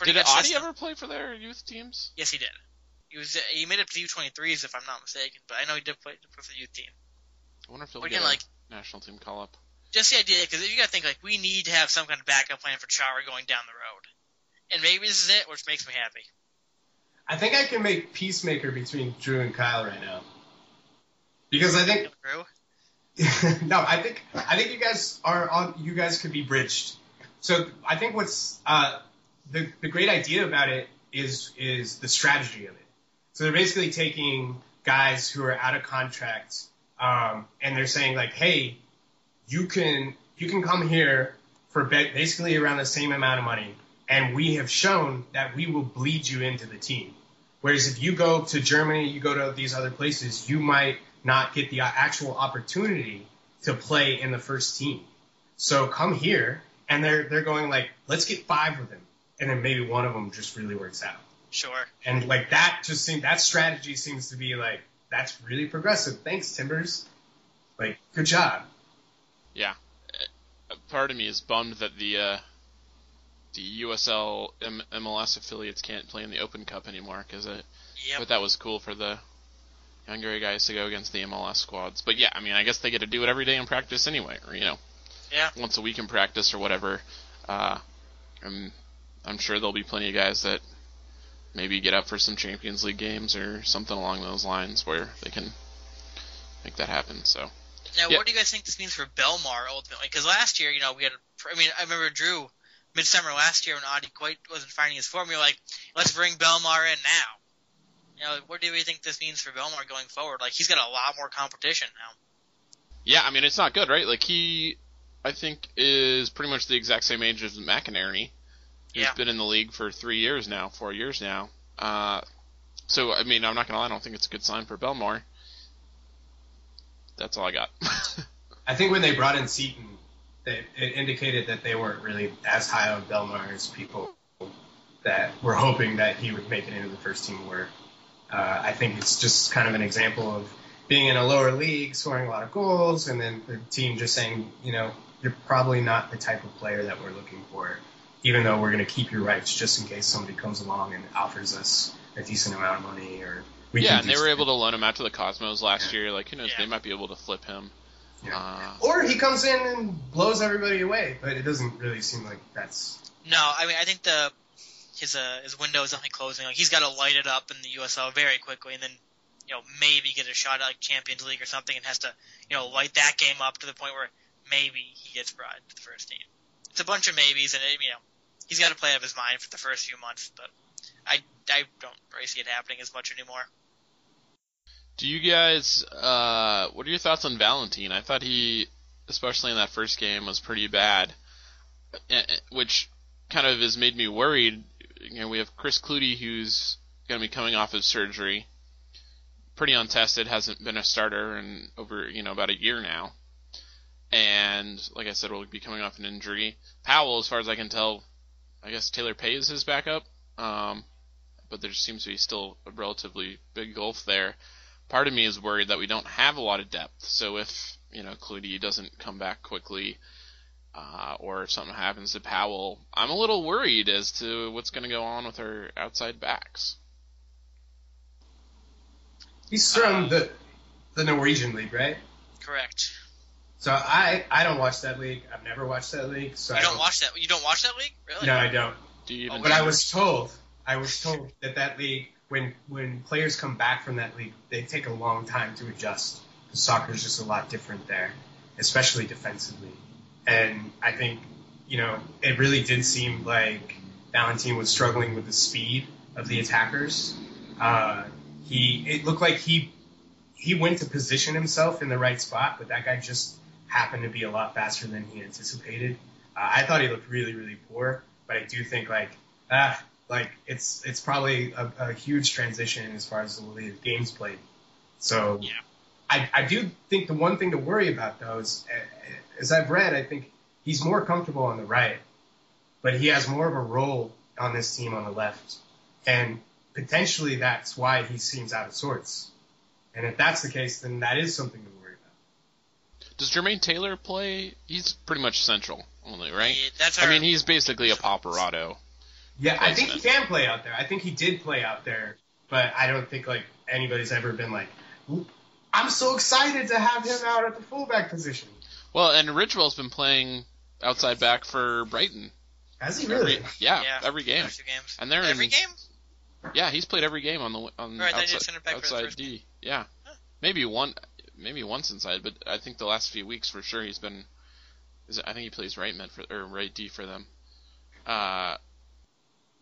Did good Adi ever play for their youth teams? Yes, he did. He was he made it to U23s if I'm not mistaken, but I know he did play for the youth team. I wonder if he'll But get again, a like national team call up. just the idea, because you got to think like we need to have some kind of backup plan for Chara going down the road, and maybe this is it, which makes me happy. I think I can make peacemaker between Drew and Kyle right now, because I think Drew, no, I think I think you guys are on. You guys could be bridged. So I think what's uh, the the great idea about it is is the strategy of it. So they're basically taking guys who are out of contract um, and they're saying like, hey, you can you can come here for basically around the same amount of money, and we have shown that we will bleed you into the team. Whereas if you go to Germany, you go to these other places, you might not get the actual opportunity to play in the first team. So come here, and they're they're going like, let's get five of them, and then maybe one of them just really works out. Sure. And like that just seems that strategy seems to be like that's really progressive. Thanks, Timbers. Like, good job. Yeah. Uh, part of me is bummed that the uh, the USL M- MLS affiliates can't play in the Open Cup anymore because it. Yep. But that was cool for the Hungary guys to go against the MLS squads. But yeah, I mean, I guess they get to do it every day in practice anyway, or you know, yeah, once a week in practice or whatever. Uh, I'm I'm sure there'll be plenty of guys that maybe get up for some Champions League games or something along those lines where they can make that happen. So. Now, yeah. what do you guys think this means for Belmar ultimately? Because last year, you know, we had. A, I mean, I remember Drew midsummer last year when Audi quite wasn't finding his form. We were like, let's bring Belmar in now. You know, what do we think this means for Belmar going forward? Like, he's got a lot more competition now. Yeah, I mean, it's not good, right? Like, he, I think, is pretty much the exact same age as McInerney. He's yeah. been in the league for three years now, four years now. Uh, so, I mean, I'm not gonna lie, I don't think it's a good sign for Belmar. That's all I got. I think when they brought in Seaton, they, it indicated that they weren't really as high on Belmar as people that were hoping that he would make it into the first team were. Uh, I think it's just kind of an example of being in a lower league, scoring a lot of goals, and then the team just saying, you know, you're probably not the type of player that we're looking for, even though we're going to keep your rights just in case somebody comes along and offers us a decent amount of money or we yeah, and they were able to loan him out to the Cosmos last yeah. year. Like, who knows? Yeah. They might be able to flip him. Yeah. Uh, or he comes in and blows everybody away, but it doesn't really seem like that's. No, I mean, I think the his uh, his window is definitely closing. Like he's got to light it up in the USL very quickly, and then you know maybe get a shot at like Champions League or something, and has to you know light that game up to the point where maybe he gets brought to the first team. It's a bunch of maybes, and it, you know he's got to play out of his mind for the first few months, but I I don't really see it happening as much anymore. Do you guys? Uh, what are your thoughts on Valentine? I thought he, especially in that first game, was pretty bad, eh, eh, which kind of has made me worried you know, we have Chris Klute who's going to be coming off of surgery, pretty untested, hasn't been a starter in over you know about a year now, and like I said, will be coming off an injury. Powell, as far as I can tell, I guess Taylor Peay is his backup, um, but there seems to be still a relatively big gulf there. Part of me is worried that we don't have a lot of depth. So if you know Klute doesn't come back quickly, uh, or if something happens to Powell, I'm a little worried as to what's going to go on with our outside backs. He's from the the Norwegian league, right? Correct. So I I don't watch that league. I've never watched that league. So you I don't, don't watch that. You don't watch that league, really? No, I don't. Do you even? But I was told I was told that that league when when players come back from that league, they take a long time to adjust. The Soccer is just a lot different there, especially defensively. And I think, you know, it really did seem like Valentine was struggling with the speed of the attackers. Uh, he, it looked like he, he went to position himself in the right spot, but that guy just happened to be a lot faster than he anticipated. Uh, I thought he looked really, really poor, but I do think like, ah, like it's it's probably a, a huge transition as far as the way the game's played. So yeah. I, I do think the one thing to worry about though is, as I've read, I think he's more comfortable on the right, but he has more of a role on this team on the left, and potentially that's why he seems out of sorts. And if that's the case, then that is something to worry about. Does Jermaine Taylor play? He's pretty much central only, right? Yeah, that's I mean, he's basically a Paparatto. Yeah, I think he can play out there. I think he did play out there, but I don't think like anybody's ever been like, I'm so excited to have him out at the fullback position. Well, and Ridgewell's been playing outside back for Brighton. Has he really? Every, yeah, yeah, every game. And they're every in, game. Yeah, he's played every game on the on right, outside, outside D. Yeah, huh. maybe one, maybe once inside, but I think the last few weeks for sure he's been. Is I think he plays right mid for or right D for them. Uh,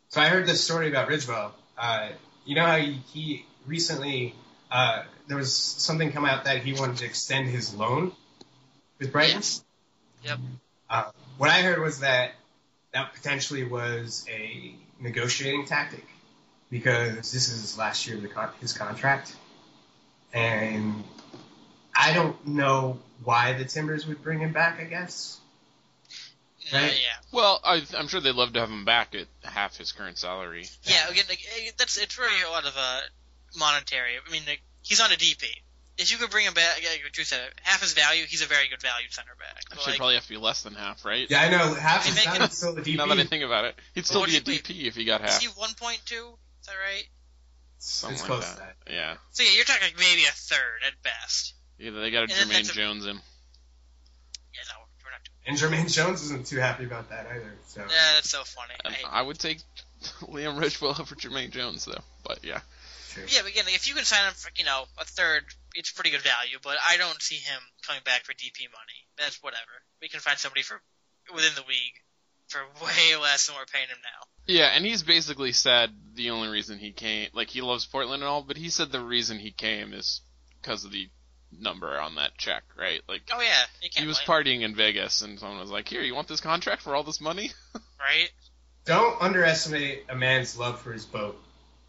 so I heard this story about Ridgewell. Uh, you know how he, he recently uh, there was something come out that he wanted to extend his loan with Brighton. Yes. Yep. Uh, what I heard was that that potentially was a negotiating tactic because this is his last year of the con- his contract, and I don't know why the Timbers would bring him back. I guess. Uh, yeah. Well, I, I'm sure they'd love to have him back at half his current salary. Yeah. Again, like, eh, that's it's really a lot of uh, monetary. I mean, like, he's on a DP. If you could bring him back, like what Drew said, half his value, he's a very good value center back. But, Actually, like, probably have to be less than half, right? Yeah, I know. Half They his make time it- is still the DP. Now that I think about it, he'd still what be a do you- DP if he got is half. he 1.2? Is that right? Something it's like that. that. Yeah. So yeah, you're talking like maybe a third at best. Yeah, they got a And Jermaine a- Jones in. Yeah, no, we're not doing. And Jermaine Jones isn't too happy about that either. So Yeah, that's so funny. I I would take Liam Ridgewell over Jermaine Jones, though. But yeah. true. Yeah, but again, like, if you can sign him for you know a third, it's pretty good value. But I don't see him coming back for DP money. That's whatever. We can find somebody for within the league for way less than we're paying him now. Yeah, and he's basically said the only reason he came, like he loves Portland and all, but he said the reason he came is because of the number on that check, right? Like Oh yeah, you can't. he was blame partying in Vegas, and someone was like, "Here, you want this contract for all this money?" right? Don't underestimate a man's love for his boat.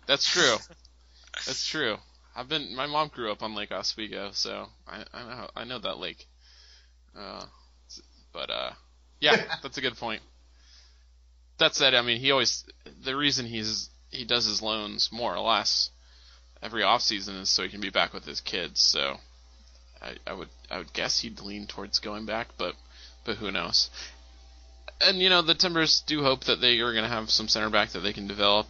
That's true. That's true. I've been. My mom grew up on Lake Oswego, so I, I know I know that lake. Uh, but uh, yeah, that's a good point. That said, I mean, he always the reason he's he does his loans more or less every off season is so he can be back with his kids. So I, I would I would guess he'd lean towards going back, but but who knows? And you know, the Timbers do hope that they are going to have some center back that they can develop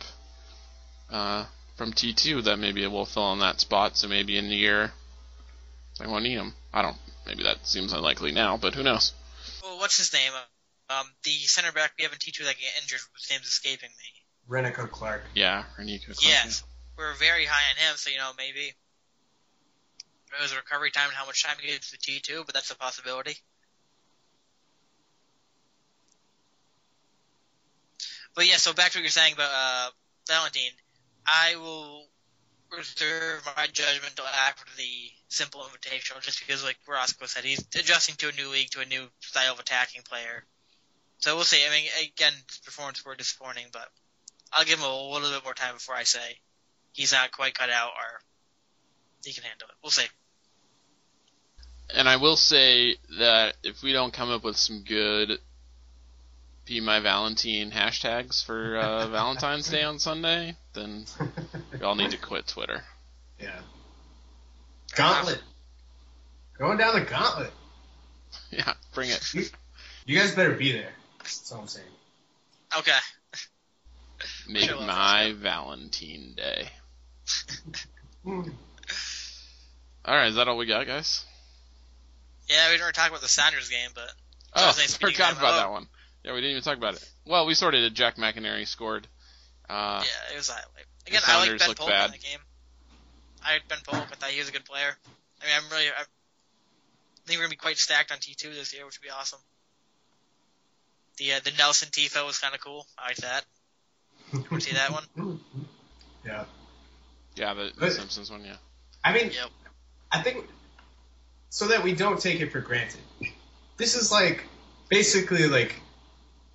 uh, from T2 that maybe will fill in that spot. So maybe in a year they won't need him. I don't. Maybe that seems unlikely now, but who knows? Well, what's his name? Um, the center back we have in T two that get injured. His name's escaping me. Rennico Clarke. Yeah, Rennico. Clarke. Yes, we're very high on him. So you know maybe it was a recovery time and how much time he gets to the T two, but that's a possibility. But yeah, so back to what you're saying about uh, Valentine. I will reserve my judgment until after the simple invitational, just because, like Roscoe said, he's adjusting to a new league, to a new style of attacking player. So we'll see. I mean, again, his performance were disappointing, but I'll give him a little bit more time before I say he's not quite cut out or he can handle it. We'll see. And I will say that if we don't come up with some good "Be My Valentine" hashtags for uh, Valentine's Day on Sunday, then we all need to quit Twitter. yeah. Gauntlet. Going down the gauntlet. Yeah, bring it. You guys better be there. That's all I'm saying. Okay. Make Show my Valentine Day. All right, is that all we got, guys? Yeah, we didn't really talk about the Sounders game, but Oh, was nice forgot about Oh. that one. Yeah, we didn't even talk about it. Well, we sort of did. Jack McInerney scored. Uh, yeah, it was a highlight. Again, I like Ben looked Polk bad. in the game. I like Ben Polk. I thought he was a good player. I mean, I'm really. I think we're gonna be quite stacked on T2 this year, which would be awesome. The uh, the Nelson Tifo was kind of cool. I like that. You see that one? Yeah. Yeah, the, the But- Simpsons one. Yeah. I mean, Yep. I think so that we don't take it for granted. This is like basically like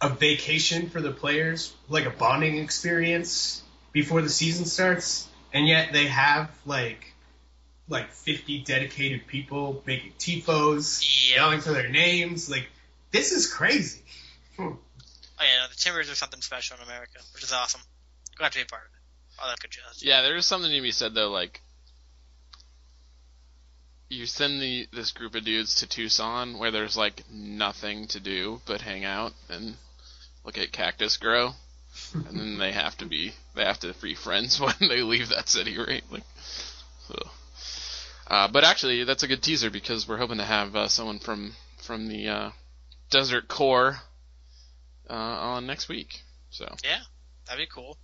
a vacation for the players, like a bonding experience before the season starts, and yet they have like like 50 dedicated people making tifos, Yep. yelling for their names. Like this is crazy. Hmm. Oh yeah, no, the Timbers are something special in America, which is awesome. Glad to be a part of it. All that good jazz. Yeah, there is something to be said though, like you send the this group of dudes to Tucson where there's like nothing to do but hang out and look at cactus grow, and then they have to be they have to be friends when they leave that city, right? Like, so. Uh, but actually, that's a good teaser because we're hoping to have uh, someone from from the uh, Desert Core uh, on next week. So Yeah, that'd be cool.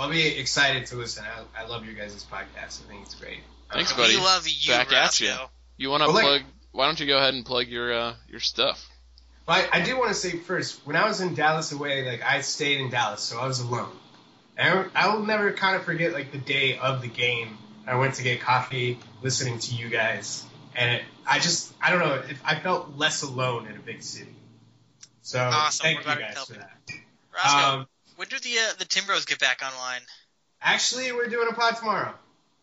I'll be excited to listen. I, I love your guys' podcast. I think it's great. Thanks, Uh, buddy. We love you, Back at Roscoe. ya. you want to Well, like- plug? Why don't you go ahead and plug your uh, your stuff? But I, I do want to say first, when I was in Dallas away, like I stayed in Dallas, so I was alone. And I, I will never kind of forget like the day of the game I went to get coffee, listening to you guys, and it, I just I don't know. It, I felt less alone in a big city. So Awesome. thank We're you guys for you. that. Roscoe, Um, when do the uh, the Timbros get back online? actually, we're doing a pod tomorrow.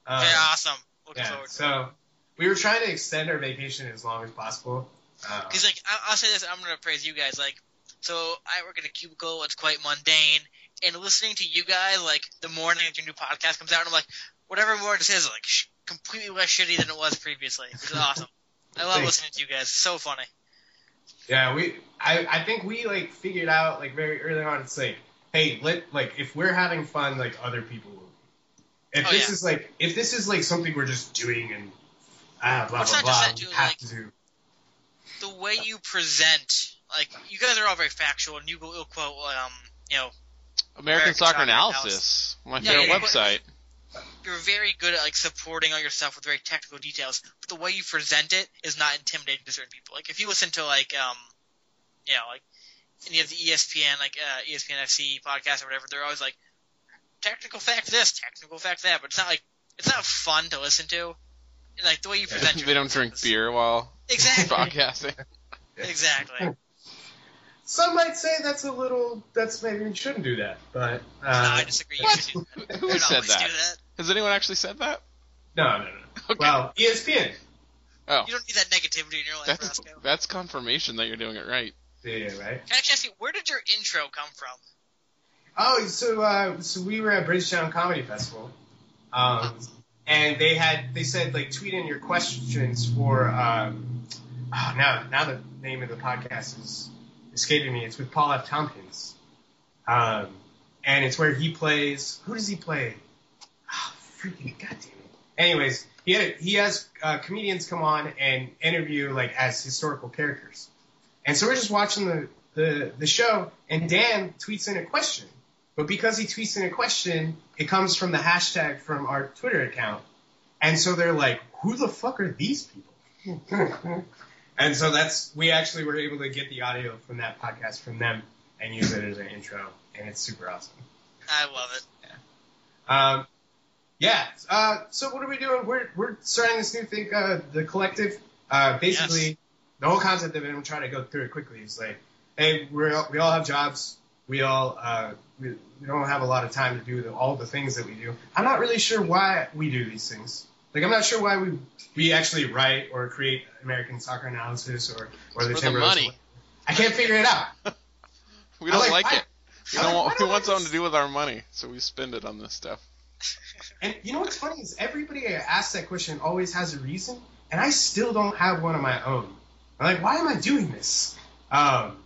Um, okay, awesome. Looking yeah, forward to it. so we were trying to extend our vacation as long as possible. Because like I, I'll say this, I'm gonna praise you guys. Like, so I work in a cubicle. It's quite mundane, and listening to you guys like the morning that your new podcast comes out, and I'm like, whatever more this is, like sh- completely less shitty than it was previously, which is awesome. I love Thanks. listening to you guys. So funny. Yeah, we I, I think we like figured out like very early on it's like, hey, let like if we're having fun, like other people will. be. If Oh, this yeah. is like if this is like something we're just doing and ah blah It's blah not blah, that, we have like- to do. The way you present, like you guys are all very factual, and you will quote, um, you know, American, American Soccer, Soccer Analysis, my Yeah, favorite yeah, but- website. you're very good at like supporting all your stuff with very technical details. But the way you present it is not intimidating to certain people. Like if you listen to like um, you know, like any have the ESPN like uh, ESPN FC podcast or whatever, they're always like technical fact this, technical fact that. But it's not like it's not fun to listen to. And, like the way you present. they don't drink beer while Exactly. podcasting. exactly. Some might say that's a little that's maybe we shouldn't do that, but no, uh, I disagree. You do that. Who has said that? do that. Has anyone actually said that? no, no, no. Okay. Well, ESPN. oh, You don't need that negativity in your life, that's Roscoe. that's confirmation that you're doing it right. Yeah, right. Can I actually ask you, where did your intro come from? Oh, so uh, so we were at Bridgetown Comedy Festival, um, and they had they said like tweet in your questions for um, oh, now now the name of the podcast is escaping me. It's with Paul F. Tompkins, um, and it's where he plays. Who does he play? Oh, freaking goddamn it! Anyways, he had he has uh, comedians come on and interview like as historical characters, and so we're just watching the the the show, and Dan tweets in a question. But because he tweets in a question, it comes from the hashtag from our Twitter account. And so they're like, who the fuck are these people? and so that's, we actually were able to get the audio from that podcast from them and use it as an intro. And it's super awesome. I love it. Um, yeah. Uh, so what are we doing? We're, we're starting this new thing, uh, the collective. Uh, basically, Yes. The whole concept of it, I'm trying to go through it quickly, is like, hey, we're all, we all have jobs. We all, uh, we, we don't have a lot of time to do the, all the things that we do. I'm not really sure why we do these things. Like, I'm not sure why we, we actually write or create American soccer analysis or, or the For the money. I can't figure it out. We don't like- like, it. We don't want, we want something to do with our money, so we spend it on this stuff. And you know what's funny is everybody I ask that question always has a reason, and I still don't have one of my own. I'm like, why am I doing this? Um,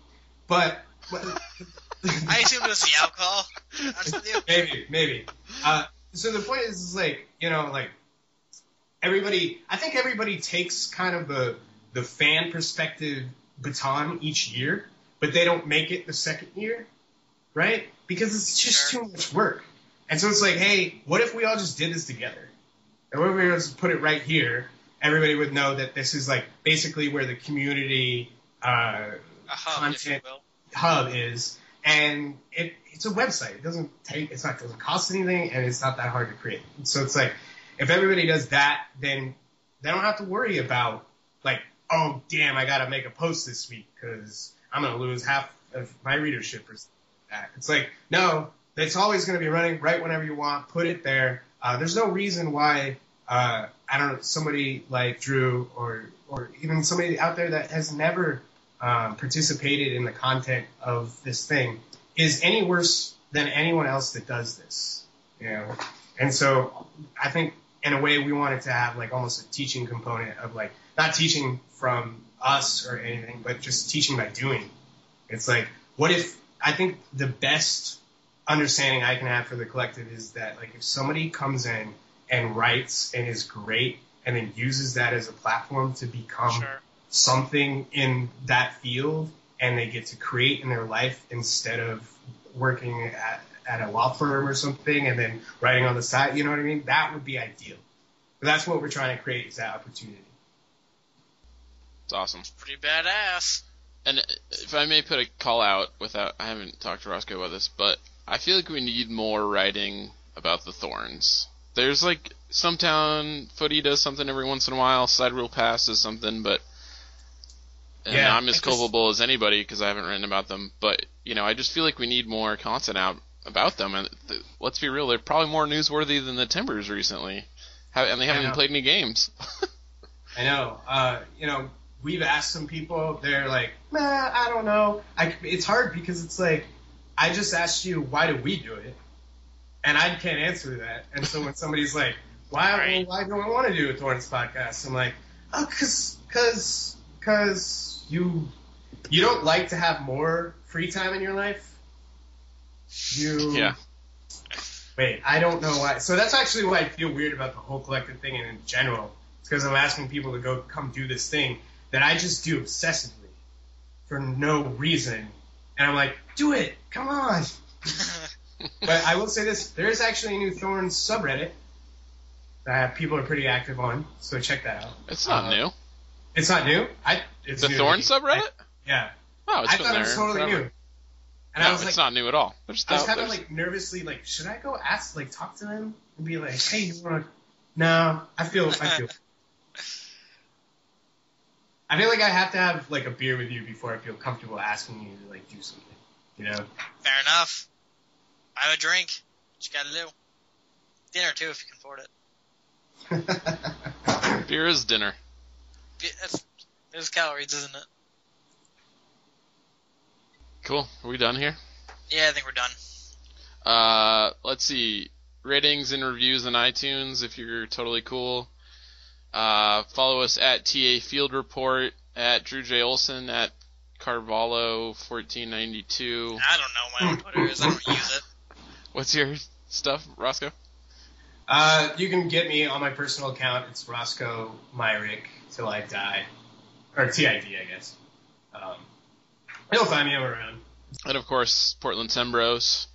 but, I assume it was the alcohol. Honest with you. maybe, maybe. Uh, so the point is, is like, you know, like everybody. I think everybody takes kind of the the fan perspective baton each year, but they don't make it the second year, right? Because it's just Sure. too much work. And so it's like, hey, what if we all just did this together? And what if we just put it right here? Everybody would know that this is like basically where the community uh, hub, Content. hub is, and it, it's a website. It doesn't take, it's not doesn't cost anything, and it's not that hard to create. So it's like, if everybody does that, then they don't have to worry about like, oh damn, I got to make a post this week because I'm gonna lose half of my readership or something like that. It's like, no, it's always gonna be running right whenever you want. Put it there. Uh, there's no reason why. Uh, I don't know somebody like Drew or or even somebody out there that has never um, participated in the content of this thing is any worse than anyone else that does this. You know, and so I think in a way we wanted to have like almost a teaching component of like not teaching from us or anything, but just teaching by doing. It's like, what if I think the best understanding I can have for the collective is that like if somebody comes in and writes and is great and then uses that as a platform to become Sure. something in that field and they get to create in their life instead of working at, at a law firm or something and then writing on the side, you know what I mean? That would be ideal. But that's what we're trying to create is that opportunity. It's awesome. Pretty badass. And uh, if I may put a call out without, I haven't talked to Roscoe about this, but I feel like we need more writing about the Thorns. There's like Stumptown Footy does something every once in a while. Side Rule Pass does something, but and Yeah, I'm as just- culpable as anybody because I haven't written about them. But you know, I just feel like we need more content out about them. And th- let's be real, they're probably more newsworthy than the Timbers recently, Ha- and they haven't even played any games. I know. Uh, you know, we've asked some people. They're like, nah, I don't know. I, it's hard because it's like, I just asked you, why do we do it? And I can't answer that. And so when somebody's like, why, Right. why do I want to do a Thorns podcast? I'm like, oh, cause, cause, cause you, you don't like to have more free time in your life. You, Yeah. Wait, I don't know why. So that's actually why I feel weird about the whole collective thing and in general. It's because I'm asking people to go come do this thing that I just do obsessively for no reason. And I'm like, do it, come on. But I will say this: there is actually a new Thorns subreddit that people are pretty active on. So check that out. It's not Uh, new. It's not new. I it's The new. Thorn subreddit? Yeah, Oh, it's I been thought there it was totally forever. new. And no, I was it's like, not new at all. There's, I was kind of like nervously like, should I go ask, like, talk to them and be like, hey, you wanna? No, I feel, I feel. I feel like I have to have like a beer with you before I feel comfortable asking you to like do something. You know? Fair enough. I have a drink. What you gotta do. Dinner too, if you can afford it. beer is dinner. That's, there's calories, isn't it? Cool. Are we done here? Yeah, I think we're done. Uh, let's see. Ratings and reviews on iTunes if you're totally cool. Uh, follow us at TA Field Report, at Drew J. Olson, at Carvalho1492. I don't know my Twitter is. I don't use it. What's your stuff, Roscoe? uh, you can get me on my personal account. It's Roscoe Myrick till I die, or TID, I guess. Um, you'll find me around. And of course, Portland Tembros.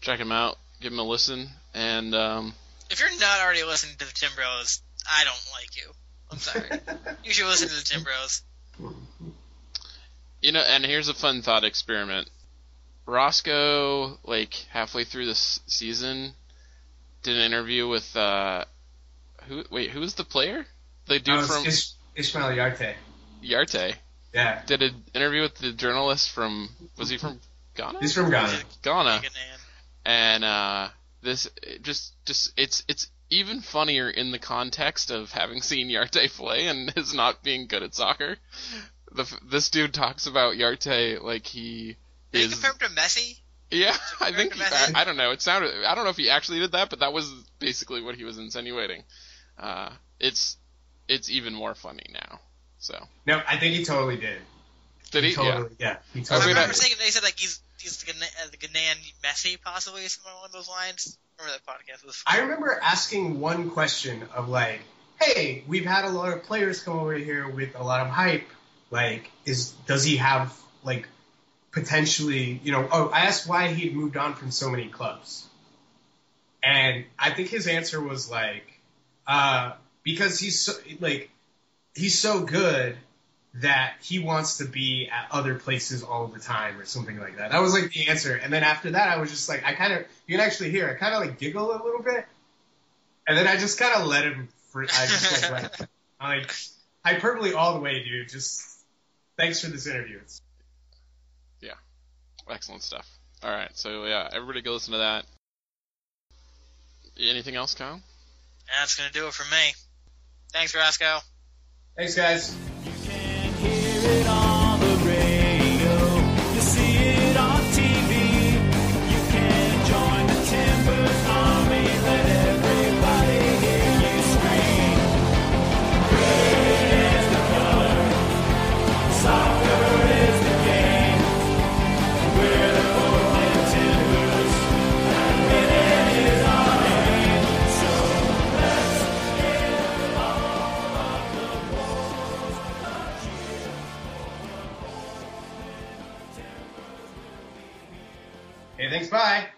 Check them out. Give them a listen. And, um, If you're not already listening to the Tim Bros, I don't like you. I'm sorry. you should listen to the Tim Bros. You know, and here's a fun thought experiment. Roscoe, like halfway through this season, did an interview with uh, who? Wait, who was the player? The dude it's from Ish- Ishmael Yartey. Yartey Yeah, did an interview with the journalist from. Was he from Ghana? he's from Ghana. Ghana, and uh, this just just it's it's even funnier in the context of having seen Yartey play and his not being good at soccer. The, this dude talks about Yartey like he Did you is compare him to Messi? Yeah, I think Compared to I, Messi? I don't know. It sounded. I don't know if he actually did that, but that was basically what he was insinuating. Uh, it's it's even more funny now. So No, I think he totally did. did he? Yeah. Totally, yeah. he I totally mean, remember I- saying they said like he's he's the Ghanaian, uh, the Ghanaian Messi possibly something along those lines. I Remember that podcast? Was I remember asking one question of like, "Hey, we've had a lot of players come over here with a lot of hype. Like, is does he have like potentially, you know?" Oh, I asked why he had moved on from so many clubs, and I think his answer was like, uh, "Because he's so like he's so good." That he wants to be at other places all the time, or something like that. That was like the answer. And then after that, I was just like, I kind of, you can actually hear, I kind of like giggle a little bit, and then I just kind of let him. Free, I just like, let, I'm like hyperbole all the way, dude. Just thanks for this interview. It's, Excellent stuff. All right, so yeah, everybody go listen to that. Anything else, Kyle? That's gonna do it for me. Thanks, Roscoe. thanks, guys. Bye.